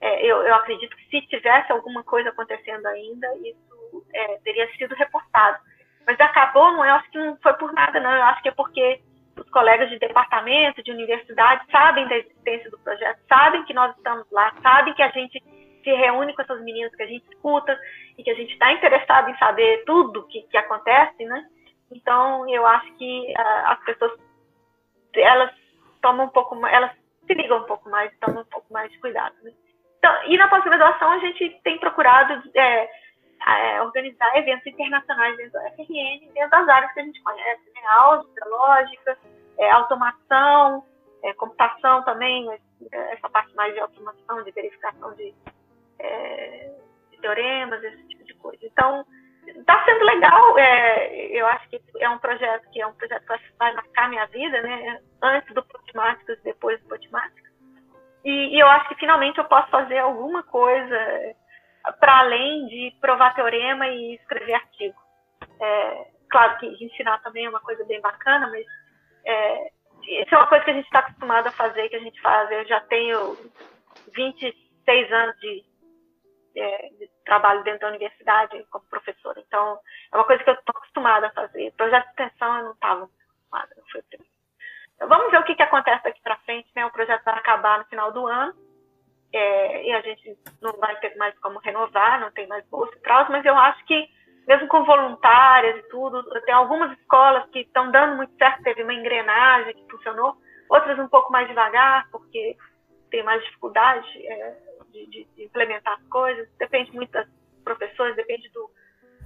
é, eu, eu, acredito que se tivesse alguma coisa acontecendo ainda, isso é, teria sido reportado. Mas acabou, não, eu acho que não foi por nada, não. Eu acho que é porque os colegas de departamento, de universidade, sabem da existência do projeto, sabem que nós estamos lá, sabem que a gente se reúne com essas meninas que a gente escuta e que a gente está interessado em saber tudo que, que acontece, né? Então, eu acho que uh, as pessoas, elas tomam um pouco mais, elas se ligam um pouco mais, tomam um pouco mais de cuidado. Né? Então, e na pós-graduação, a gente tem procurado é, é, organizar eventos internacionais dentro da FRN, dentro das áreas que a gente conhece, né? Álgebra, lógica, é, automação, é, computação também, é, essa parte mais de automação, de verificação de, é, de teoremas, esse tipo de coisa. Então, está sendo legal. É, eu acho que é um projeto que é um projeto que vai marcar minha vida, né? Antes do Potimáticos, depois do Potimáticos. E, e eu acho que finalmente eu posso fazer alguma coisa para além de provar teorema e escrever artigo. É, claro que ensinar também é uma coisa bem bacana, mas é, isso é uma coisa que a gente está acostumado a fazer, que a gente faz. Eu já tenho 26 anos de, é, de trabalho dentro da universidade como professora, então é uma coisa que eu estou acostumada a fazer. Projeto de extensão eu não estava acostumada, não foi então, vamos ver o que, que acontece daqui para frente. Né? O projeto vai acabar no final do ano é, e a gente não vai ter mais como renovar, não tem mais bolsa e tal, mas eu acho que, mesmo com voluntárias e tudo, tem algumas escolas que estão dando muito certo, teve uma engrenagem que funcionou, outras um pouco mais devagar, porque tem mais dificuldade é, de, de, implementar as coisas, depende muito das professores, depende do,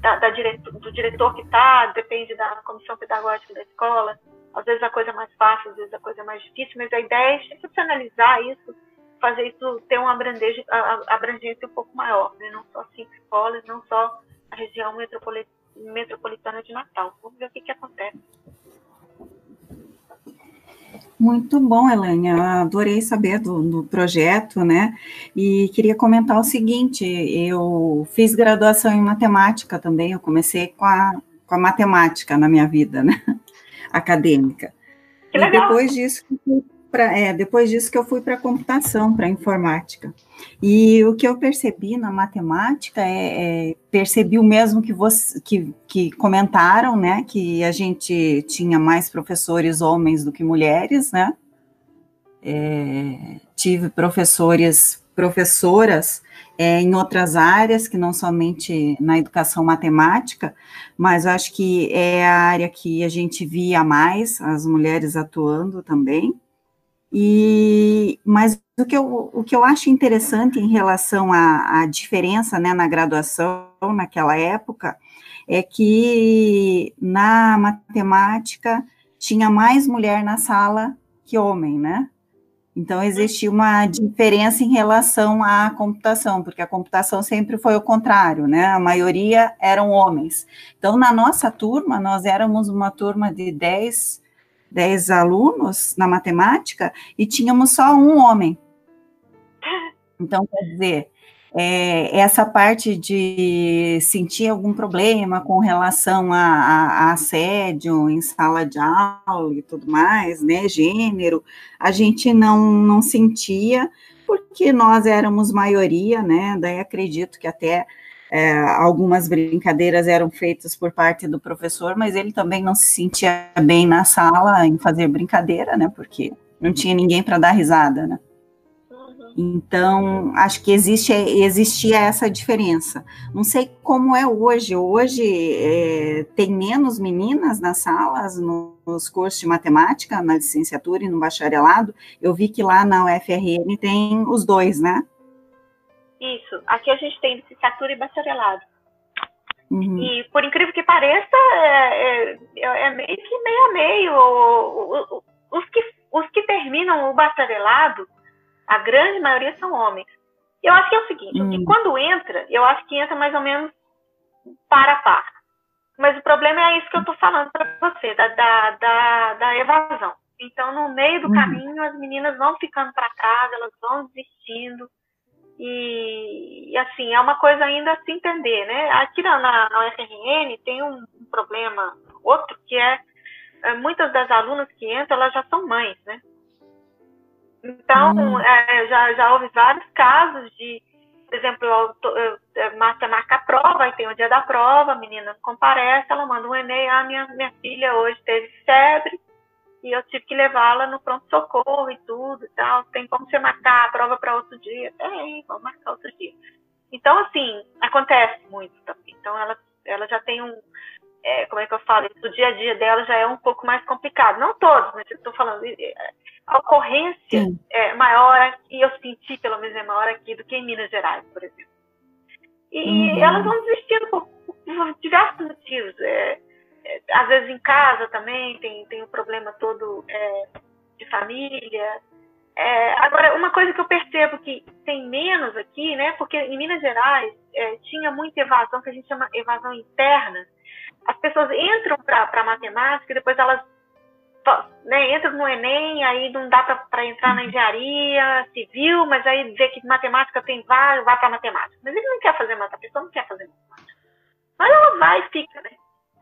da, da diretor, do diretor que está, depende da comissão pedagógica da escola, às vezes a coisa é mais fácil, às vezes a coisa é mais difícil, mas a ideia é institucionalizar isso fazer isso ter uma abrangência, abrangência um pouco maior, né? não só cinco escolas, não só a região metropolitana de Natal. Vamos ver o que, que acontece. Muito bom, Elaine. Adorei saber do, do, projeto, né? E queria comentar o seguinte: eu fiz graduação em matemática também, eu comecei com a, com a matemática na minha vida, né? Acadêmica. E depois disso, é, depois disso que eu fui para computação, para informática. E o que eu percebi na matemática é, é, percebi o mesmo que você que, que comentaram, né? Que a gente tinha mais professores homens do que mulheres, né? É, tive professores, professoras é, em outras áreas, que não somente na educação matemática, mas acho que é a área que a gente via mais, as mulheres atuando também. E, mas o que, eu, o que eu acho interessante em relação à, à diferença né, na graduação naquela época é que na matemática tinha mais mulher na sala que homem, né? Então existia uma diferença em relação à computação, porque a computação sempre foi o contrário, né? A maioria eram homens. Então, na nossa turma, nós éramos uma turma de 10 10 alunos na matemática e tínhamos só um homem. Então, quer dizer, é, essa parte de sentir algum problema com relação a, a, a, assédio em sala de aula e tudo mais, né, gênero, a gente não, não sentia, porque nós éramos maioria, né, daí acredito que até é, algumas brincadeiras eram feitas por parte do professor, mas ele também não se sentia bem na sala em fazer brincadeira, né? Porque não tinha ninguém para dar risada, né? Então, acho que existe, existia essa diferença. Não sei como é hoje. Hoje é, tem menos meninas nas salas, nos cursos de matemática, na licenciatura e no bacharelado. Eu vi que lá na UFRN tem os dois, né? Isso. Aqui a gente tem licenciatura e bacharelado. Uhum. E, por incrível que pareça, é, é, é meio que meio a meio. Os que, os que terminam o bacharelado a grande maioria são homens. Eu acho que é o seguinte, hum. quando entra, eu acho que entra mais ou menos para a par. Mas o problema é isso que eu estou falando para você, da, da, da, da, evasão. Então, no meio do hum. caminho, as meninas vão ficando para trás, elas vão desistindo. E, assim, é uma coisa ainda a se entender, né? Aqui na, na UFRN tem um, um problema, outro, que é, é, muitas das alunas que entram, elas já são mães, né? Então, hum. é, já, já houve vários casos de, por exemplo, eu, eu marca a prova, e tem o dia da prova, a menina comparece, ela manda um e-mail, ah, minha, minha filha hoje teve febre, e eu tive que levá-la no pronto-socorro e tudo e tal. Tem como você marcar a prova para outro dia? Tem, vamos marcar outro dia. Então, assim, acontece muito também. Então, ela, ela já tem um, é, como é que eu falo, o dia a dia dela já é um pouco mais complicado. Não todos, mas eu estou falando, a ocorrência Sim. é maior, e eu senti pelo menos é maior aqui do que em Minas Gerais, por exemplo. E uhum. elas vão desistindo por, por diversos motivos. É, é, às vezes em casa também tem, tem o um problema todo é, de família. É, agora, uma coisa que eu percebo que tem menos aqui, né? Porque em Minas Gerais é, tinha muita evasão, que a gente chama evasão interna, as pessoas entram para matemática e depois elas né, entram no Enem, aí não dá para entrar na engenharia civil, mas aí vê que matemática tem vai, vai para matemática. Mas ele não quer fazer matemática, a pessoa não quer fazer matemática. Mas ela vai e fica, né?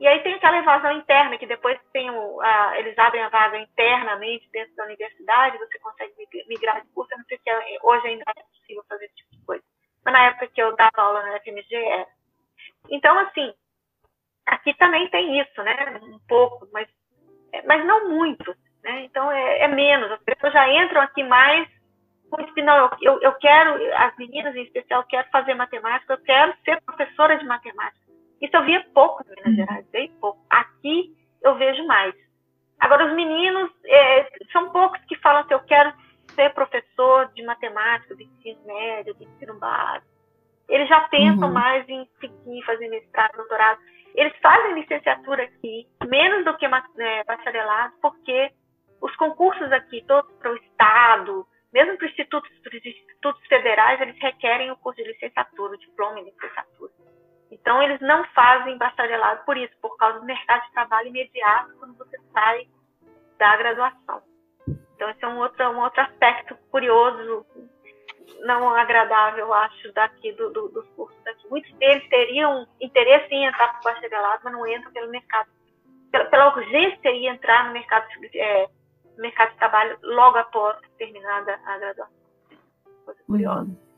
E aí tem aquela evasão interna, que depois tem o, a, eles abrem a vaga internamente dentro da universidade, você consegue migrar de curso, eu não sei se é, hoje ainda é possível fazer esse tipo de coisa. Mas na época que eu dava aula na FMG era. Então, assim, Aqui também tem isso, né? Um pouco, mas, mas não muito. Né? Então é, é menos. As pessoas já entram aqui mais com esse, não, eu, eu quero, as meninas em especial, quero fazer matemática, eu quero ser professora de matemática. Isso eu via pouco em Minas Gerais, bem pouco. Aqui eu vejo mais. Agora, os meninos, é, são poucos que falam assim, eu quero ser professor de matemática, de ensino médio, de ensino básico. Eles já pensam uhum. mais em seguir, fazer mestrado, doutorado. Eles fazem licenciatura aqui, menos do que é, bacharelado, porque os concursos aqui, todos para o Estado, mesmo para os institutos, institutos federais, eles requerem o curso de licenciatura, o diploma de licenciatura. Então, eles não fazem bacharelado por isso, por causa do mercado de trabalho imediato quando você sai da graduação. Então, esse é um outro, um outro aspecto curioso não agradável, acho, daqui do, do, dos cursos daqui. Muitos deles teriam interesse em entrar para o bacharelado, mas não entram pelo mercado, pela, pela urgência em entrar no mercado, é, mercado de trabalho logo após terminada a graduação. Coisa curiosa. Uhum.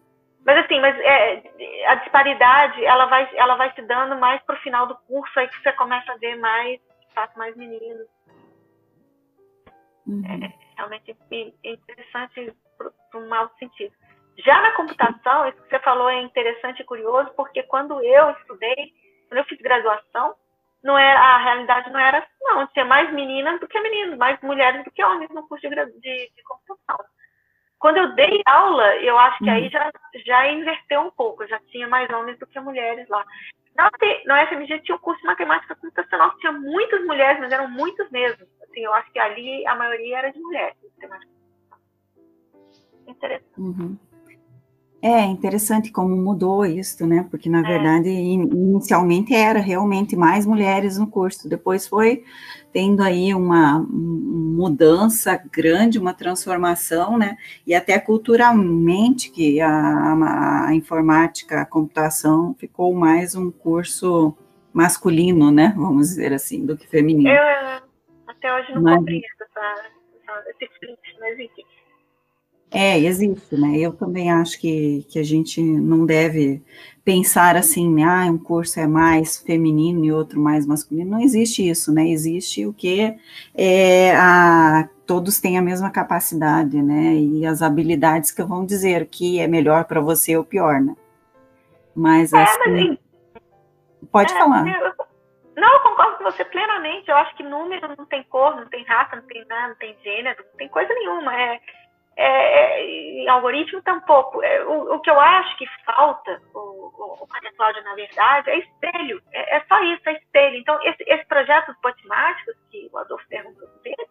Mas assim, mas é, a disparidade ela vai, ela vai se dando mais para o final do curso, aí que você começa a ver mais, fato, mais meninos. Uhum. É, realmente é interessante para um mau sentido. Já na computação, isso que você falou é interessante e curioso, porque quando eu estudei, quando eu fiz graduação, não era, a realidade não era assim, não. Tinha mais meninas do que meninos, mais mulheres do que homens no curso de, de, de computação. Quando eu dei aula, eu acho que aí uhum. já, já inverteu um pouco, já tinha mais homens do que mulheres lá. Na, na FMG tinha um curso de matemática computacional que tinha muitas mulheres, mas eram muitos mesmo. Assim, eu acho que ali a maioria era de mulheres. Interessante. Uhum. É interessante como mudou isso, né? Porque, na é. verdade, inicialmente era realmente mais mulheres no curso, depois foi tendo aí uma mudança grande, uma transformação, né? E até culturalmente, que a, a, informática, a computação ficou mais um curso masculino, né? Vamos dizer assim, do que feminino. Eu até hoje não Mas... compreendo essa, esse mas enfim. É, existe, né? Eu também acho que, que a gente não deve pensar assim, né? Ah, um curso é mais feminino e outro mais masculino. Não existe isso, né? Existe o que é a, todos têm a mesma capacidade, né? E as habilidades que vão dizer que é melhor para você ou pior, né? Mas é, assim. Mas, pode é, falar. Eu, não, eu concordo com você plenamente. Eu acho que número não tem cor, não tem raça, não tem nada, não tem gênero, não tem coisa nenhuma. É é, é algoritmo tampouco. É, o, o, que eu acho que falta, o, o, Maria Cláudia, na verdade, é espelho. É, é, só isso, é espelho. Então, esse, esse projeto matemáticos que o Adolfo perguntou dele,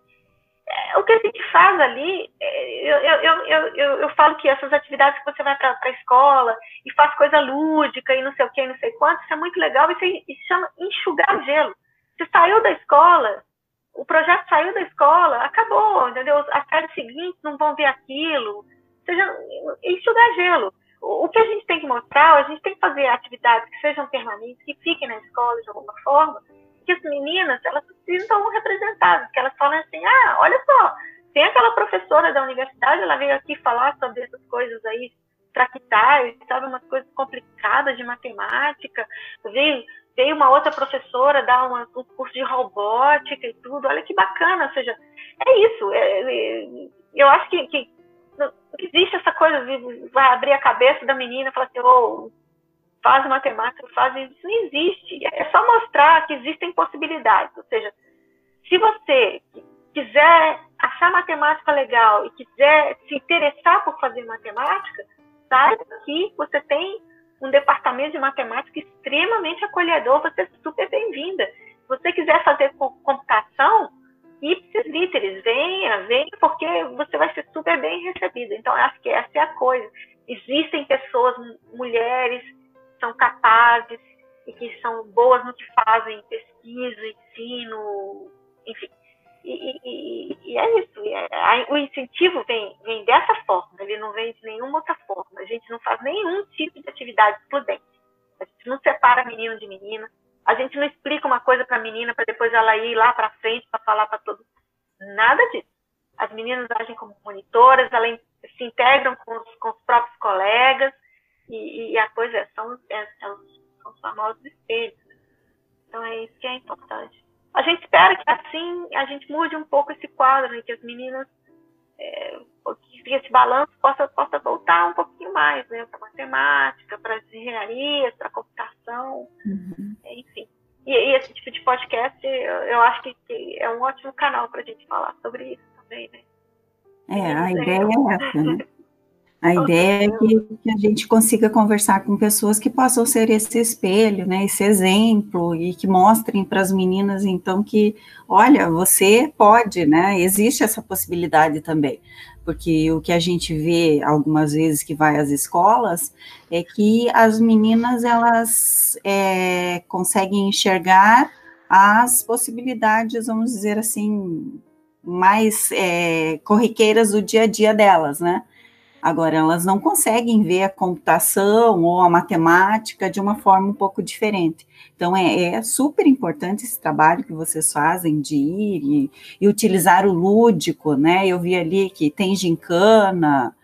é, o que a gente faz ali, é, eu, eu, eu, eu, eu falo que essas atividades que você vai para a escola e faz coisa lúdica e não sei o que, não sei quanto, isso é muito legal, isso, isso chama enxugar gelo. Você saiu da escola, o projeto saiu da escola, acabou, entendeu? As séries seguintes não vão ver aquilo. Ou seja, enxugar gelo. O, o que a gente tem que mostrar, a gente tem que fazer atividades que sejam permanentes, que fiquem na escola de alguma forma, que as meninas, elas se sintam representadas, que elas falem assim, ah, olha só, tem aquela professora da universidade, ela veio aqui falar sobre essas coisas aí, traquitais, sabe, umas coisas complicadas de matemática, veio veio uma outra professora dar uma, um curso de robótica e tudo. Olha que bacana, ou seja, é isso. É, é, eu acho que, que existe essa coisa de vai abrir a cabeça da menina e falar assim, oh, faz matemática, faz isso. Não existe. É só mostrar que existem possibilidades. Ou seja, se você quiser achar matemática legal e quiser se interessar por fazer matemática, saiba que você tem um departamento de matemática extremamente acolhedor, você é super bem-vinda. Se você quiser fazer computação, ipsis literis, venha, venha, porque você vai ser super bem recebida. Então, acho que essa é a coisa. Existem pessoas, mulheres, que são capazes e que são boas no que fazem, pesquisa, ensino, enfim. E, e, é isso. É, o incentivo vem, vem dessa forma, ele não vem de nenhuma outra forma. A gente não faz nenhum tipo de atividade excludente. A gente não separa menino de menina. A gente não explica uma coisa para a menina para depois ela ir lá para frente para falar para todo Nada disso. As meninas agem como monitoras, elas se integram com os, com os próprios colegas e, e, a coisa é, são, é, são, são os famosos espelhos. Né? Então é isso que é importante a gente espera que assim a gente mude um pouco esse quadro, né, que as meninas, é, que esse balanço possa, possa voltar um pouquinho mais, né, para matemática, para as engenharias, para computação, uhum. enfim. E, e, esse tipo de podcast, eu, eu acho que, que, é um ótimo canal para a gente falar sobre isso também, né. É, a ideia é essa, né? A ideia é que, que, a gente consiga conversar com pessoas que possam ser esse espelho, né, esse exemplo, e que mostrem para as meninas, então, que, olha, você pode, né, existe essa possibilidade também. Porque o que a gente vê algumas vezes que vai às escolas é que as meninas, elas é, conseguem enxergar as possibilidades, vamos dizer assim, mais é, corriqueiras do dia a dia delas, né? Agora, elas não conseguem ver a computação ou a matemática de uma forma um pouco diferente. Então, é, é super importante esse trabalho que vocês fazem de ir e, e, utilizar o lúdico, né? Eu vi ali que tem gincana,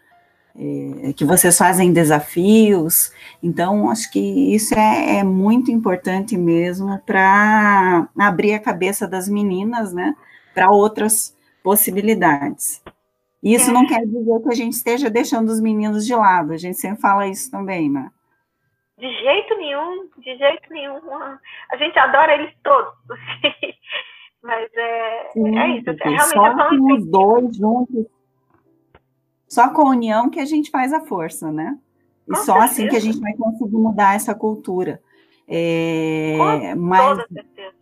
é, que vocês fazem desafios. Então, acho que isso é, é muito importante mesmo para abrir a cabeça das meninas, né? Para outras possibilidades. Isso é. não quer dizer que a gente esteja deixando os meninos de lado, a gente sempre fala isso também, né? De jeito nenhum, de jeito nenhum. A gente adora eles todos. Mas é, Sim, é isso. É realmente só com os dois juntos. Só com a união que a gente faz a força, né? E com só certeza. assim que a gente vai conseguir mudar essa cultura. É, com mas, toda certeza.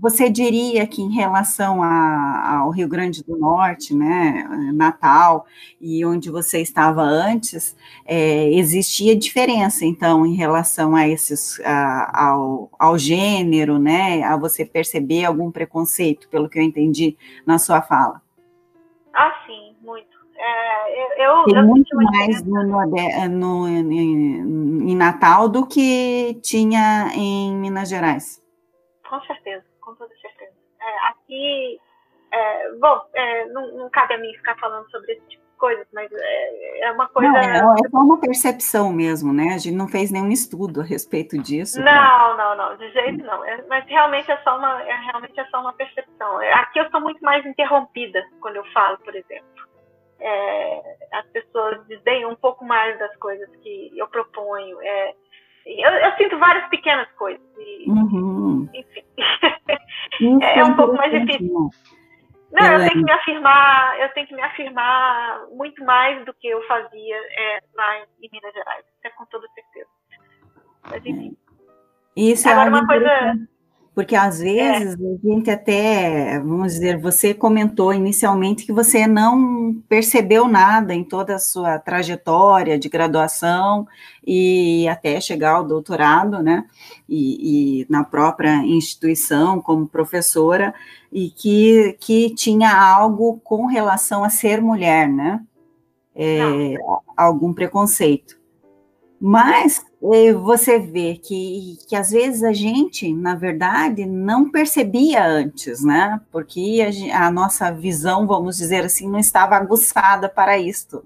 Você diria que em relação a, ao Rio Grande do Norte, né, Natal, e onde você estava antes, é, existia diferença, então, em relação a esses, a, ao, ao gênero, né, a você perceber algum preconceito, pelo que eu entendi na sua fala? Ah, sim, muito. É, eu, Tem eu muito mais no, no, no, em Natal do que tinha em Minas Gerais. Com certeza com toda certeza. É, aqui, é, bom, é, não, não, cabe a mim ficar falando sobre esse tipo de coisas, mas é, é uma coisa. Não, é, é só uma percepção mesmo, né? A gente não fez nenhum estudo a respeito disso. Não, não, não, de jeito não. É, mas realmente é só uma, é, realmente é só uma percepção. Aqui eu sou muito mais interrompida quando eu falo, por exemplo. As pessoas desdenham um pouco mais das coisas que eu proponho. É, eu, eu, sinto várias pequenas coisas. E, uhum. Enfim. é, é um pouco mais difícil. Não, eu tenho que me afirmar, eu tenho que me afirmar muito mais do que eu fazia é, lá em Minas Gerais, é com toda certeza. Mas enfim. Isso é Agora, é uma coisa porque às é. vezes é. a gente até, vamos dizer, você comentou inicialmente que você não percebeu nada em toda a sua trajetória de graduação e até chegar ao doutorado, né? E, e na própria instituição como professora, e que, que tinha algo com relação a ser mulher, né? É, algum preconceito. Mas você vê que, que às vezes a gente, na verdade, não percebia antes, né? Porque a, a, nossa visão, vamos dizer assim, não estava aguçada para isto.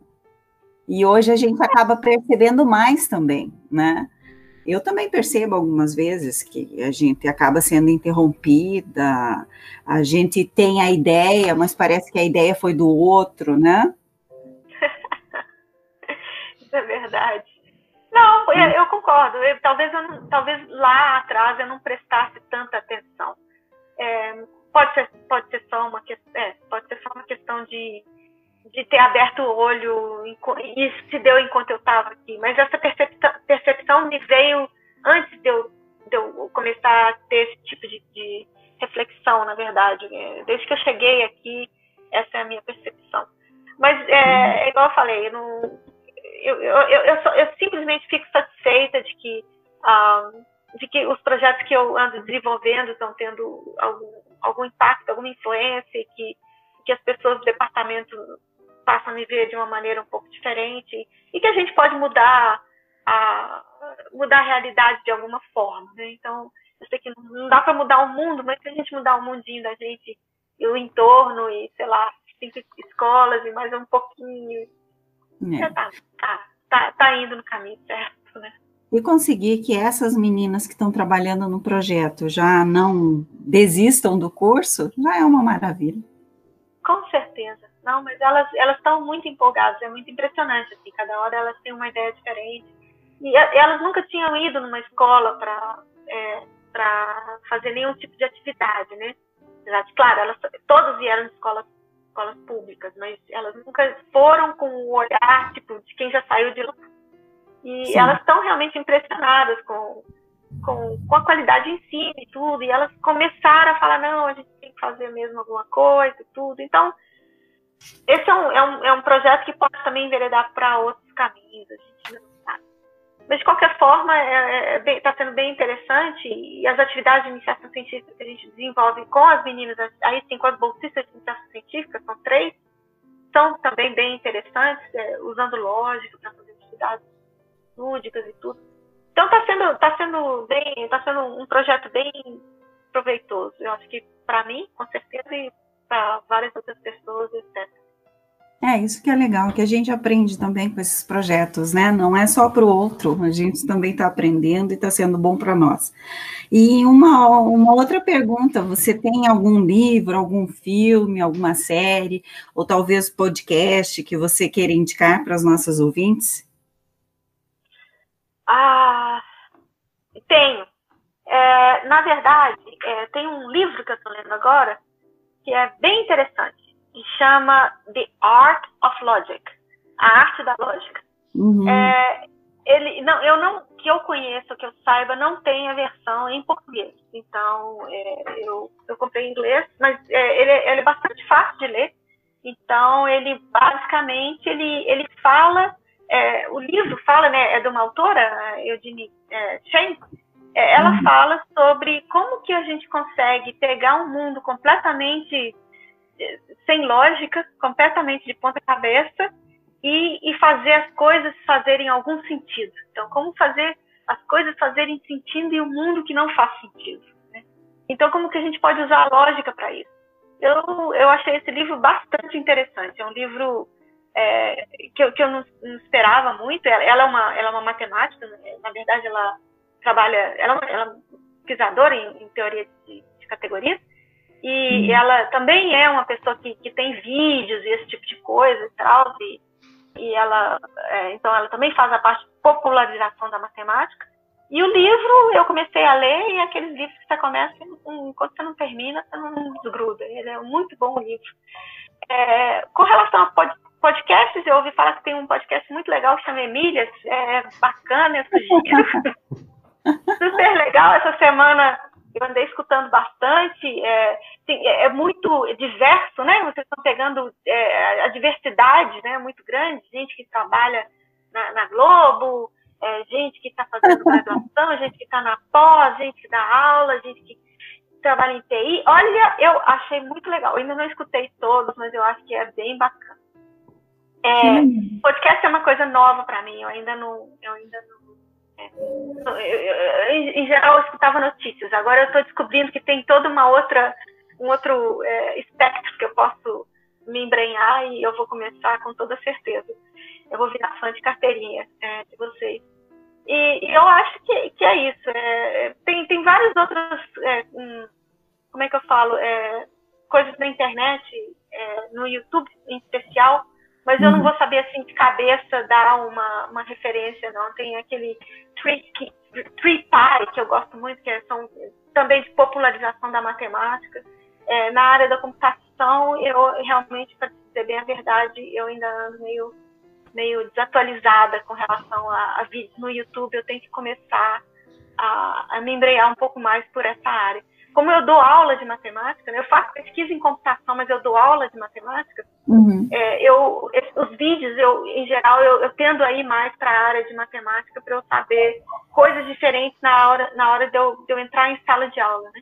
E hoje a gente acaba percebendo mais também, né? Eu também percebo algumas vezes que a gente acaba sendo interrompida, a gente tem a ideia, mas parece que a ideia foi do outro, né? Isso é verdade. Não, eu, hum. eu concordo. Eu, talvez, eu não, talvez lá atrás eu não prestasse tanta atenção. É, pode ser, pode ser só uma é, pode ser só uma questão de, de ter aberto o olho e isso se deu enquanto eu estava aqui. Mas essa percepção, percepção me veio antes de eu, de eu começar a ter esse tipo de, de reflexão, na verdade. É, desde que eu cheguei aqui, essa é a minha percepção. Mas é, é igual eu falei, eu não, eu, eu, eu, eu, simplesmente fico satisfeita de que, um, de que os projetos que eu ando desenvolvendo estão tendo algum, algum impacto, alguma influência, que, que as pessoas do departamento passam a me ver de uma maneira um pouco diferente e que a gente pode mudar a, mudar a realidade de alguma forma. Né? Então, eu sei que não dá para mudar o mundo, mas se a gente mudar o mundinho da gente e o entorno e, sei lá, cinco escolas e mais um pouquinho, é. Tá, tá, tá, tá indo no caminho certo, né? E conseguir que essas meninas que estão trabalhando no projeto já não desistam do curso, já é uma maravilha. Com certeza. Não, mas elas elas estão muito empolgadas, é muito impressionante assim, cada hora elas têm uma ideia diferente. E elas nunca tinham ido numa escola para é, para fazer nenhum tipo de atividade, né? Claro, elas todas vieram de escolas escolas públicas, mas elas nunca foram com o olhar tipo de quem já saiu de lá. E Sim. elas estão realmente impressionadas com, com, com a qualidade em ensino e tudo. E elas começaram a falar, não, a gente tem que fazer mesmo alguma coisa e tudo. Então, esse é um, é um, é um projeto que pode também enveredar para outros caminhos. A gente não. Mas, de qualquer forma, está é, é, tá sendo bem interessante e as atividades de iniciação científica que a gente desenvolve com as meninas, aí sim, com as bolsistas de iniciação científica, são três, são também bem interessantes, é, usando lógica para fazer atividades lúdicas e tudo. Então, está sendo, tá sendo, bem, tá sendo um projeto bem proveitoso. Eu acho que para mim, com certeza, e para várias outras pessoas, etc. É, isso que é legal, que a gente aprende também com esses projetos, né? Não é só para o outro, a gente também está aprendendo e está sendo bom para nós. E uma, uma outra pergunta: você tem algum livro, algum filme, alguma série, ou talvez podcast que você queira indicar para as nossas ouvintes? Ah, tenho. É, na verdade, é, tem um livro que eu estou lendo agora que é bem interessante que chama The Art of Logic, a arte da lógica. Uhum. É, ele, não, eu não, que eu conheça, que eu saiba, não tem a versão em português. Então, é, eu, eu comprei em inglês, mas é, ele, ele, é bastante fácil de ler. Então, ele basicamente ele, ele fala, é, o livro fala, né, é de uma autora, Eugenie é, Chen, é, ela uhum. fala sobre como que a gente consegue pegar um mundo completamente sem lógica, completamente de ponta cabeça, e, e fazer as coisas fazerem algum sentido. Então, como fazer as coisas fazerem sentido em um mundo que não faz sentido. Né? Então, como que a gente pode usar a lógica para isso? Eu, eu achei esse livro bastante interessante. É um livro é, que, eu, que eu não, não esperava muito. Ela, ela, é uma, ela é uma matemática, né? na verdade, ela trabalha, ela, ela é pesquisadora em, em teoria de, de categorias, e uhum. ela também é uma pessoa que, que tem vídeos e esse tipo de coisa e tal, e, e ela, é, então ela também faz a parte de popularização da matemática. E o livro eu comecei a ler e aqueles livros que você começa, enquanto você não termina, você não desgruda. Ele é um muito bom livro. É, com relação a podcasts, eu ouvi falar que tem um podcast muito legal que chama Emílias, é bacana, eu sugiro. Super legal. Essa semana eu andei escutando bastante. É, é, é muito diverso, né? Vocês estão pegando é, a diversidade, né? Muito grande. Gente que trabalha na, na Globo, é, gente que está fazendo graduação, gente que está na pós, gente que dá aula, gente que trabalha em TI. Olha, eu achei muito legal. Eu ainda não escutei todos, mas eu acho que é bem bacana. É, podcast é uma coisa nova para mim. Eu ainda não, eu ainda não em geral eu escutava notícias. Agora eu estou descobrindo que tem toda uma outra, um outro é, espectro que eu posso me embrenhar e eu vou começar com toda certeza. Eu vou virar fã de carteirinha é, de vocês. E, e, eu acho que, que é isso. É, tem, tem várias outras, é, hum, como é que eu falo, é, coisas na internet, é, no YouTube em especial, mas eu não uhum. vou saber assim de cabeça dar uma, uma referência, não. Tem aquele tree que eu gosto muito, que são também de popularização da matemática. É, na área da computação, eu realmente, para dizer bem a verdade, eu ainda ando meio, meio desatualizada com relação a, a vídeos no YouTube. Eu tenho que começar a, a me embrear um pouco mais por essa área como eu dou aula de matemática, né, eu faço pesquisa em computação, mas eu dou aula de matemática, uhum. é, eu, os vídeos, eu, em geral, eu, eu tendo a ir mais para a área de matemática para eu saber coisas diferentes na hora, na hora de, eu, de eu entrar em sala de aula. Né?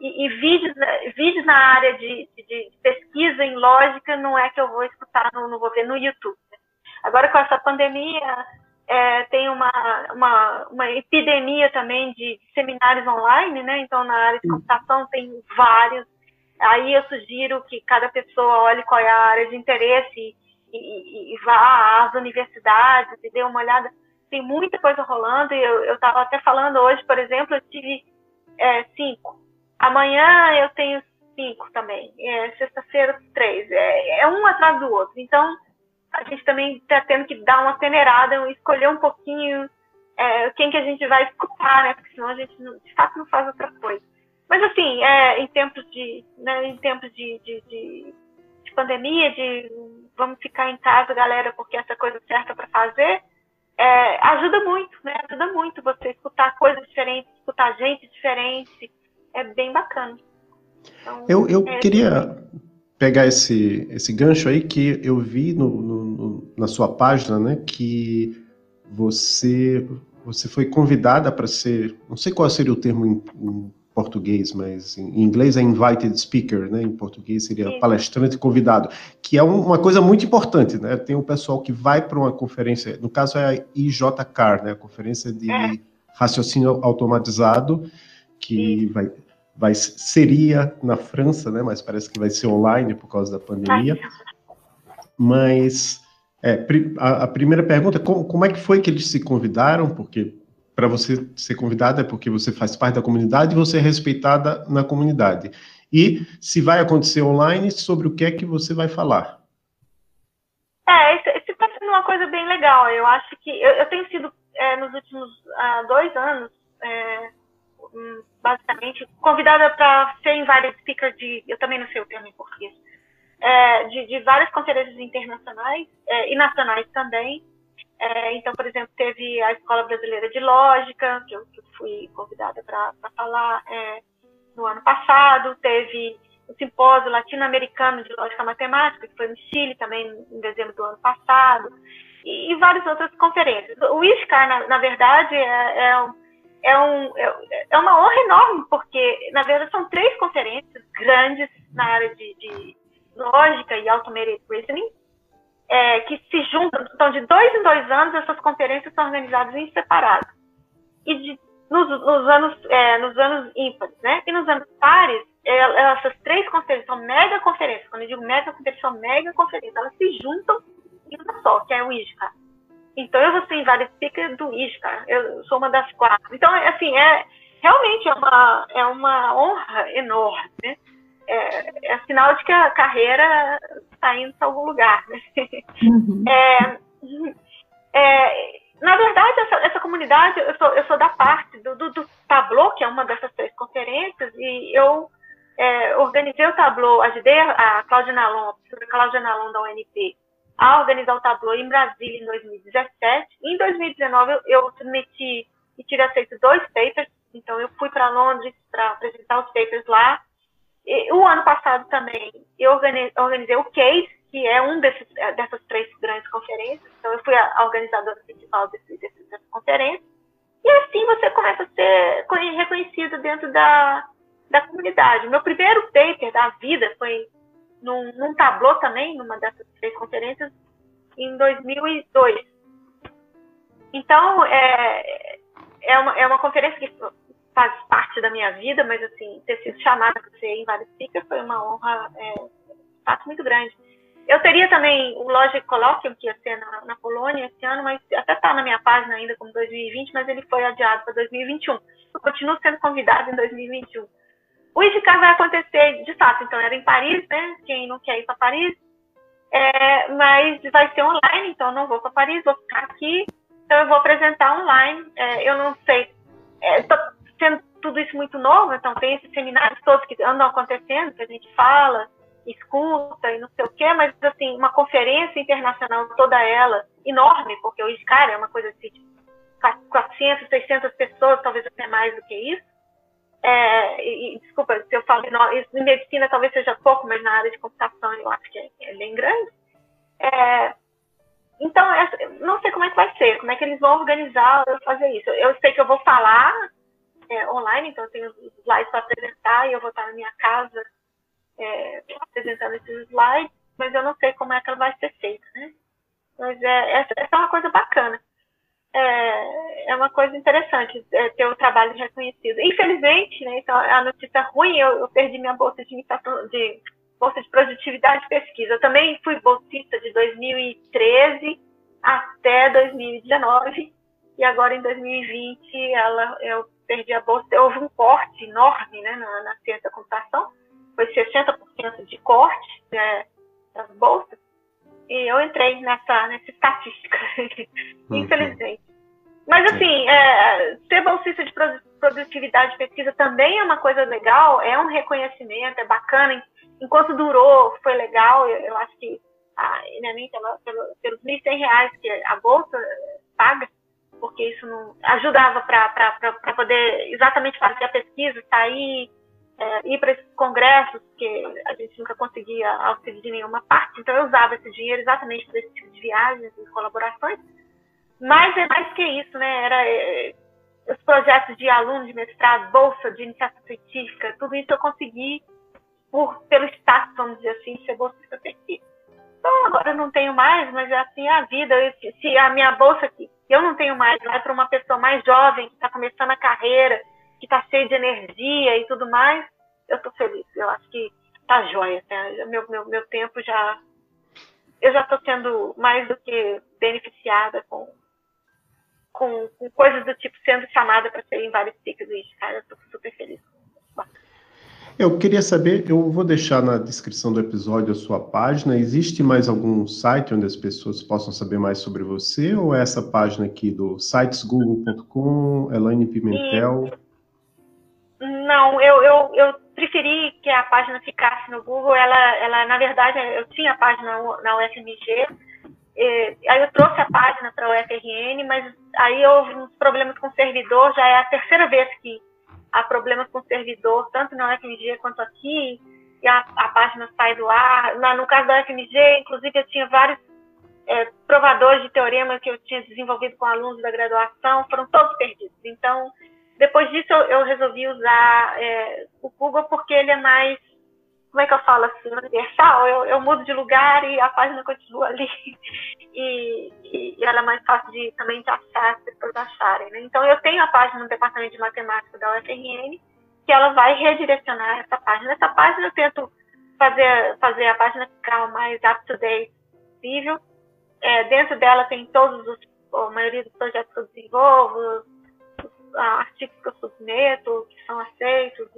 E, e vídeos, vídeos na área de, de, de, pesquisa em lógica não é que eu vou escutar, não, não vou ver no YouTube. Né? Agora, com essa pandemia, é, tem uma, uma, uma, epidemia também de seminários online, né? Então, na área de computação tem vários. Aí eu sugiro que cada pessoa olhe qual é a área de interesse e, e, e vá às universidades e dê uma olhada. Tem muita coisa rolando. E eu estava até falando hoje, por exemplo, eu tive é, cinco. Amanhã eu tenho cinco também. É, Sexta-feira, três. É, é um atrás do outro. Então, a gente também está tendo que dar uma peneirada, escolher um pouquinho é, quem que a gente vai escutar, né? Porque senão a gente, de fato, não faz outra coisa. Mas, assim, é, em tempos de, né, em tempos de, de, de, de pandemia, de vamos ficar em casa, galera, porque essa coisa certa para fazer, é, ajuda muito, né? Ajuda muito você escutar coisas diferentes, escutar gente diferente. É bem bacana. Então, eu eu é, queria pegar esse, esse gancho aí que eu vi no, no, na sua página, né, que você você foi convidada para ser, não sei qual seria o termo em, em português, mas em inglês é invited speaker, né? Em português seria Sim. palestrante convidado, que é um, uma coisa muito importante, né? Tem um pessoal que vai para uma conferência, no caso é a IJCAR, né? A conferência de é. raciocínio automatizado, que Sim. vai vai seria na França, né? Mas parece que vai ser online por causa da pandemia. Mas é, a, a, primeira pergunta, como, como, é que foi que eles se convidaram? Porque para você ser convidada é porque você faz parte da comunidade e você é respeitada na comunidade. E se vai acontecer online, sobre o que é que você vai falar? É, isso está sendo uma coisa bem legal. Eu acho que eu, eu tenho sido é, nos últimos uh, dois anos é, basicamente, convidada para ser invited speaker de, eu também não sei o termo em português, é, de, de, várias conferências internacionais é, e nacionais também. É, então, por exemplo, teve a Escola Brasileira de Lógica, que eu, que eu fui convidada para falar é, no ano passado, teve o Simpósio Latino-Americano de Lógica Matemática, que foi no Chile também em dezembro do ano passado, e, e várias outras conferências. O ISCAR, na, na verdade, é, é é, um, é, é uma honra enorme, porque, na verdade, são três conferências grandes na área de, de lógica e automated reasoning, é, que se juntam, então, de dois em dois anos, essas conferências são organizadas em separado. E de, nos, nos, anos, é, nos anos ímpares, né? E nos anos pares, é, essas três conferências são mega conferências. Quando eu digo mega conferência, são mega conferências. Elas se juntam em uma só, que é o ISCA. Então eu vou ser invalid speaker do ISCA, eu sou uma das quatro. Então, assim, é, realmente é uma, é uma honra enorme, né? É, é sinal de que a carreira está indo para algum lugar, né? Uhum. É, é, na verdade, essa, essa comunidade, eu sou, eu sou da parte do, do, do Tableau, que é uma dessas três conferências, e eu é, organizei o Tableau, ajudei a Cláudia Nalon, a professora Cláudia Nalon da UNP, a organizar o Tableau em Brasília em 2017. Em 2019, eu, eu submeti e tive aceito dois papers, então eu fui para Londres para apresentar os papers lá. E, o ano passado também eu organizei, o CASE, que é um desses, é, dessas três grandes conferências. Então, eu fui a organizadora principal desse, desse, dessa conferência. E assim você começa a ser reconhecido dentro da, da comunidade. Meu primeiro paper da vida foi num, num tablô também, numa dessas três conferências, em 2002. Então, é, é, uma, é uma conferência que faz parte da minha vida, mas, assim, ter sido chamada para ser invalidista foi uma honra, é, um fato muito grande. Eu teria também o Logic Colloquium, que ia ser na, na Polônia esse ano, mas até está na minha página ainda como 2020, mas ele foi adiado para 2021. Eu continuo sendo convidado em 2021. O IFCAR vai acontecer, de fato, então era em Paris, né? Quem não quer ir para Paris. É, mas vai ser online, então não vou para Paris, vou ficar aqui. Então eu vou apresentar online. É, eu não sei, estou é, sendo tudo isso muito novo, então tem esses seminários todos que andam acontecendo, que a gente fala escuta e não sei o quê, mas assim, uma conferência internacional toda ela, enorme, porque o ISCAR é uma coisa assim, de 400, 600 pessoas, talvez até mais do que isso. É, e, desculpa se eu falo em medicina talvez seja pouco, mas na área de computação eu acho que é, é bem grande. É, então, não sei como é que vai ser, como é que eles vão organizar fazer isso. Eu sei que eu vou falar é, online, então eu tenho slides para apresentar e eu vou estar na minha casa é, apresentando esses slides, mas eu não sei como é que ela vai ser feita, né? Mas é, essa é uma coisa bacana. É, é uma coisa interessante é, ter o trabalho reconhecido. Infelizmente, né, então, a notícia ruim, eu, eu perdi minha bolsa de, de, bolsa de produtividade e pesquisa. Eu também fui bolsista de 2013 até 2019 e agora em 2020 ela, eu perdi a bolsa. Houve um corte enorme né, na, na ciência da computação foi 60% de corte né, das bolsas, e eu entrei nessa, nessa estatística, uhum. infelizmente. Mas, assim, é, ser bolsista de produtividade de pesquisa também é uma coisa legal, é um reconhecimento, é bacana. Enquanto durou, foi legal. Eu, eu acho que a pelo, pelos R$ 1.100 que a bolsa paga, porque isso não ajudava para poder exatamente fazer a pesquisa, sair, é, ir para esses congressos, que a gente nunca conseguia auxílio de nenhuma parte, então eu usava esse dinheiro exatamente para esse tipo de viagens e colaborações. Mas é mais que isso, né? Era é, os projetos de aluno de mestrado, bolsa de iniciação científica, tudo isso eu consegui por, pelo status, vamos dizer assim, ser bolsista pesquisa. Então agora eu não tenho mais, mas é assim a vida. Se a minha bolsa aqui, eu não tenho mais, vai para uma pessoa mais jovem que está começando a carreira, que está cheio de energia e tudo mais, eu estou feliz. Eu acho que tá jóia. Né? Meu, meu, meu tempo já. Eu já estou sendo mais do que beneficiada com, com, com coisas do tipo sendo chamada para ser em vários ciclos. Cara, eu estou super feliz. Eu queria saber, eu vou deixar na descrição do episódio a sua página. Existe mais algum site onde as pessoas possam saber mais sobre você? Ou é essa página aqui do sitesgoogle.com, Elaine Pimentel? Não, eu, eu, eu preferi que a página ficasse no Google. Ela, ela na verdade, eu tinha a página na UFMG, e, aí eu trouxe a página para o UFRN, mas aí houve uns problemas com o servidor. Já é a terceira vez que há problemas com o servidor, tanto na UFMG quanto aqui, e a, a página sai do ar. Na, no caso da UFMG, inclusive, eu tinha vários é, provadores de teorema que eu tinha desenvolvido com alunos da graduação, foram todos perdidos. Então, depois disso, eu, eu resolvi usar é, o Google porque ele é mais, como é que eu falo assim, universal. Eu, eu mudo de lugar e a página continua ali. E, e, ela é mais fácil de também de achar, as pessoas acharem. Né? Então, eu tenho a página no Departamento de Matemática da UFRN, que ela vai redirecionar essa página. Essa página eu tento fazer, fazer a página ficar o mais up-to-date possível. é, dentro dela tem todos os, a maioria dos projetos que eu desenvolvo, os artigos que eu submeto, que são aceitos,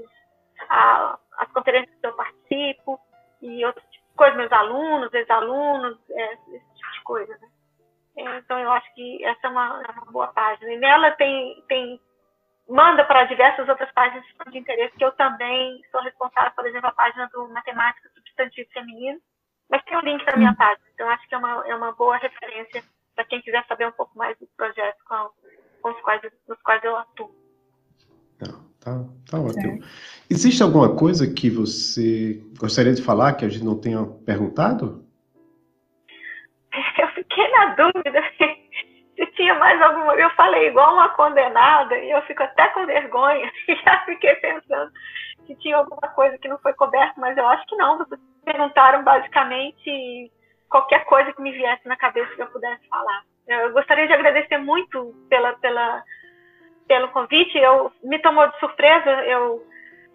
a, as conferências que eu participo e de coisas, meus alunos, ex-alunos, é, esse tipo de coisa, né? É, então eu acho que essa é uma, é uma boa página. E nela tem, tem manda para diversas outras páginas de interesse, que eu também sou responsável, por exemplo, a página do Matemática Substantivo Feminino, mas tem o um link da minha hum. página, então acho que é uma, é uma boa referência para quem quiser saber um pouco mais do projeto com, com os quais, nos quais eu atuo. Tá, tá, ótimo. Existe alguma coisa que você gostaria de falar que a gente não tenha perguntado? Eu fiquei na dúvida se tinha mais alguma. Eu falei igual uma condenada e eu fico até com vergonha e já fiquei pensando se tinha alguma coisa que não foi coberta, mas eu acho que não. Vocês perguntaram basicamente qualquer coisa que me viesse na cabeça que eu pudesse falar. Eu gostaria de agradecer muito pela, pela, pelo convite. Eu me tomou de surpresa. Eu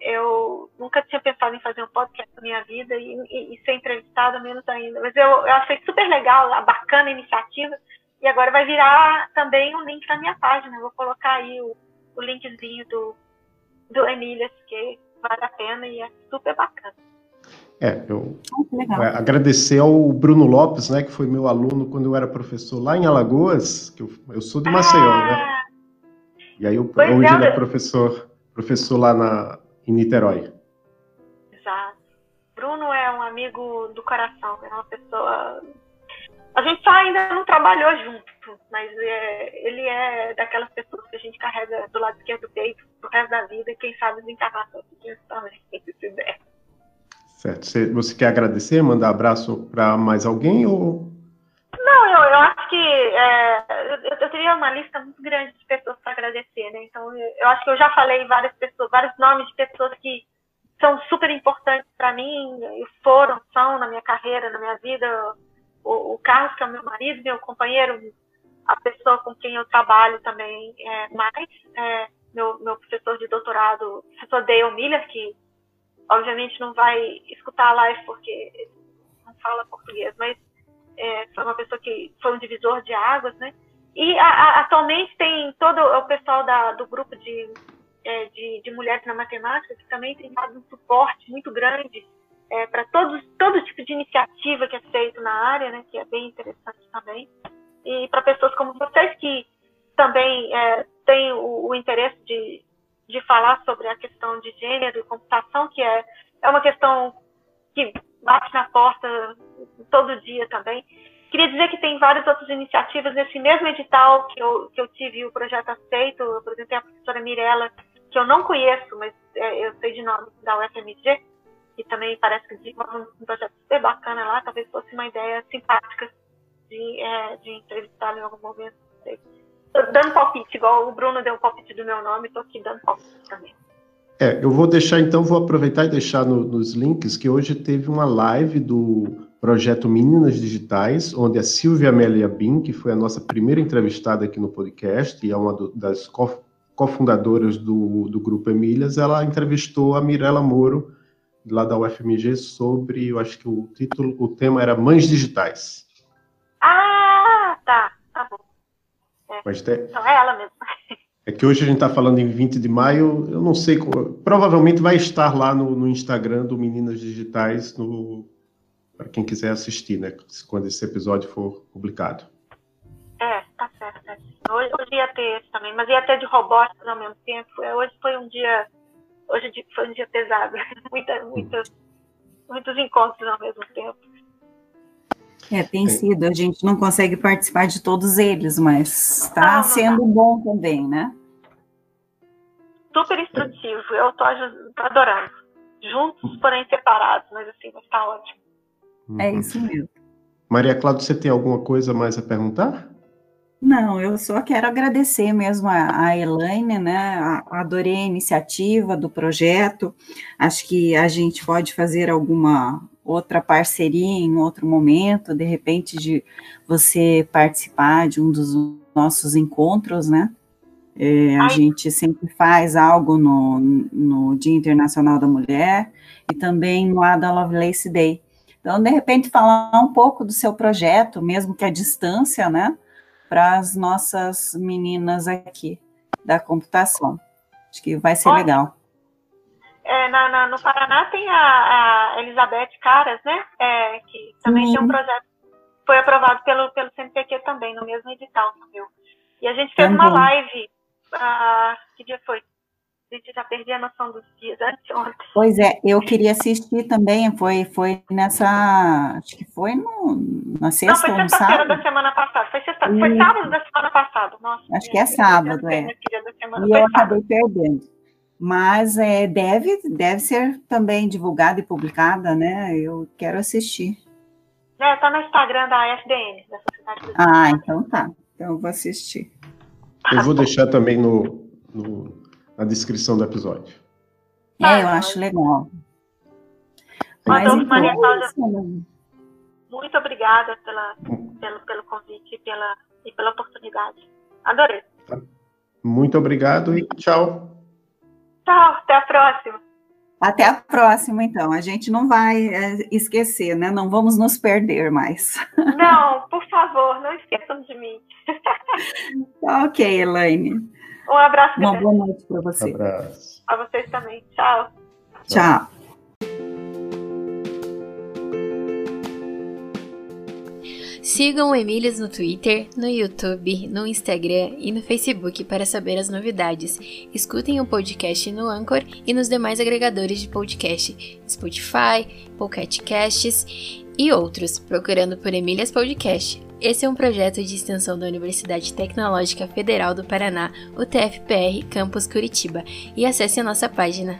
eu nunca tinha pensado em fazer um podcast na minha vida e, e, e ser entrevistada menos ainda. Mas eu, eu achei super legal, a bacana iniciativa. E agora vai virar também um link na minha página. Eu vou colocar aí o, o linkzinho do, do Emílias, que vale a pena e é super bacana. É, eu ah, agradecer ao Bruno Lopes, né, que foi meu aluno quando eu era professor lá em Alagoas, que eu, eu sou de Maceió, né? ah, né? E aí eu, hoje é, ele é professor, professor lá na, em Niterói. Exato. Bruno é um amigo do coração, é uma pessoa. A gente só ainda não trabalhou junto, mas é, ele é daquelas pessoas que a gente carrega do lado esquerdo do peito pro resto da vida e quem sabe desencarnar sozinhos também, se der. Certo. Você, você quer agradecer, mandar abraço para mais alguém ou não, eu, eu acho que é, eu, eu, teria uma lista muito grande de pessoas para agradecer, né? Então, eu, eu, acho que eu já falei várias pessoas, vários nomes de pessoas que são super importantes para mim, e foram, são na minha carreira, na minha vida. O, o, Carlos, que é meu marido, meu companheiro, a pessoa com quem eu trabalho também é, mais, é, meu, meu professor de doutorado, professor Dale Miller, que obviamente não vai escutar a live porque não fala português, mas é, foi uma pessoa que foi um divisor de águas, né? E a, a, atualmente tem todo o pessoal da, do grupo de, é, de, de, mulheres na matemática que também tem dado um suporte muito grande é, para todo tipo de iniciativa que é feito na área, né? Que é bem interessante também. E para pessoas como vocês que também é, têm o, o interesse de, de falar sobre a questão de gênero e computação, que é, é uma questão que bate na porta todo dia também. Queria dizer que tem várias outras iniciativas nesse mesmo edital que eu, que eu tive o projeto aceito. Eu apresentei a professora Mirella, que eu não conheço, mas é, eu sei de nome da UFMG, e também parece que desenvolve um projeto super bacana lá. Talvez fosse uma ideia simpática de, é, de entrevistá-lo em algum momento. Tô dando palpite, igual o Bruno deu o palpite do meu nome, estou aqui dando palpite também. É, eu vou deixar então, vou aproveitar e deixar no, nos links que hoje teve uma live do projeto Meninas Digitais, onde a Silvia Amélia Bin, que foi a nossa primeira entrevistada aqui no podcast e é uma do, das cofundadoras do, do grupo Emílias, ela entrevistou a Mirella Moro, lá da UFMG, sobre, eu acho que o título, o tema era Mães Digitais. Ah, tá, tá bom. É. Mas te... Então é ela mesmo. É que hoje a gente está falando em 20 de maio, eu não sei, provavelmente vai estar lá no, no Instagram do Meninas Digitais, para quem quiser assistir, né, quando esse episódio for publicado. É, tá certo. Hoje, hoje ia ter esse também, mas ia ter de robótica ao mesmo tempo. É, hoje foi um dia, hoje foi um dia pesado, muita, muitos encontros ao mesmo tempo. É, tem sido. A gente não consegue participar de todos eles, mas está ah, sendo bom também, né? Super instrutivo. Eu tô, tô adorando. Juntos, porém separados, mas assim, vai estar ótimo. É uhum. isso mesmo. Maria Cláudia, você tem alguma coisa mais a perguntar? Não, eu só quero agradecer mesmo a, a Elaine, né? Adorei a iniciativa do projeto. Acho que a gente pode fazer alguma outra parceria em outro momento, de repente de você participar de um dos nossos encontros, né? É, a gente sempre faz algo no, no Dia Internacional da Mulher e também no Ada Lovelace Day. Então, de repente, falar um pouco do seu projeto, mesmo que à distância, né? Para as nossas meninas aqui da computação. Acho que vai ser legal. É, na, na, no Paraná tem a, a Elizabeth Caras, né? É, que também Sim. tem um projeto, foi aprovado pelo, pelo CNPq também, no mesmo edital meu. E a gente fez uma live, uh, que dia foi? A gente já perdi a noção dos dias anteontem. Pois é, eu queria assistir também, foi, foi nessa, acho que foi no, na sexta Não, foi sexta-feira da semana passada, foi, sexta, foi sábado da semana passada, nossa. Acho que é sábado, é. E eu acabei perdendo mas é, deve, deve ser também divulgada e publicada, né? Eu quero assistir. É, tá no Instagram da FDN, da Sociedade Ah, então tá. Então eu vou assistir. Eu vou deixar também no, no na descrição do episódio. É, eu acho legal. Mas, então, Maria é Cláudia, muito obrigada pela, pelo, pelo convite e pela, e pela oportunidade. Adorei. Muito obrigado e tchau. Tchau, até a próxima. Até a próxima, então. A gente não vai é, esquecer, né? Não vamos nos perder mais. Não, por favor, não esqueçam de mim. ok, Elaine. Um abraço. Uma boa noite para você. Um abraço. A vocês também. Tchau. Tchau. Sigam o Emílias no Twitter, no YouTube, no Instagram e no Facebook para saber as novidades. Escutem o podcast no Anchor e nos demais agregadores de podcast, Spotify, Pocket Casts e outros, procurando por Emílias Podcast. Esse é um projeto de extensão da Universidade Tecnológica Federal do Paraná, UTFPR, Campus Curitiba, e acesse a nossa página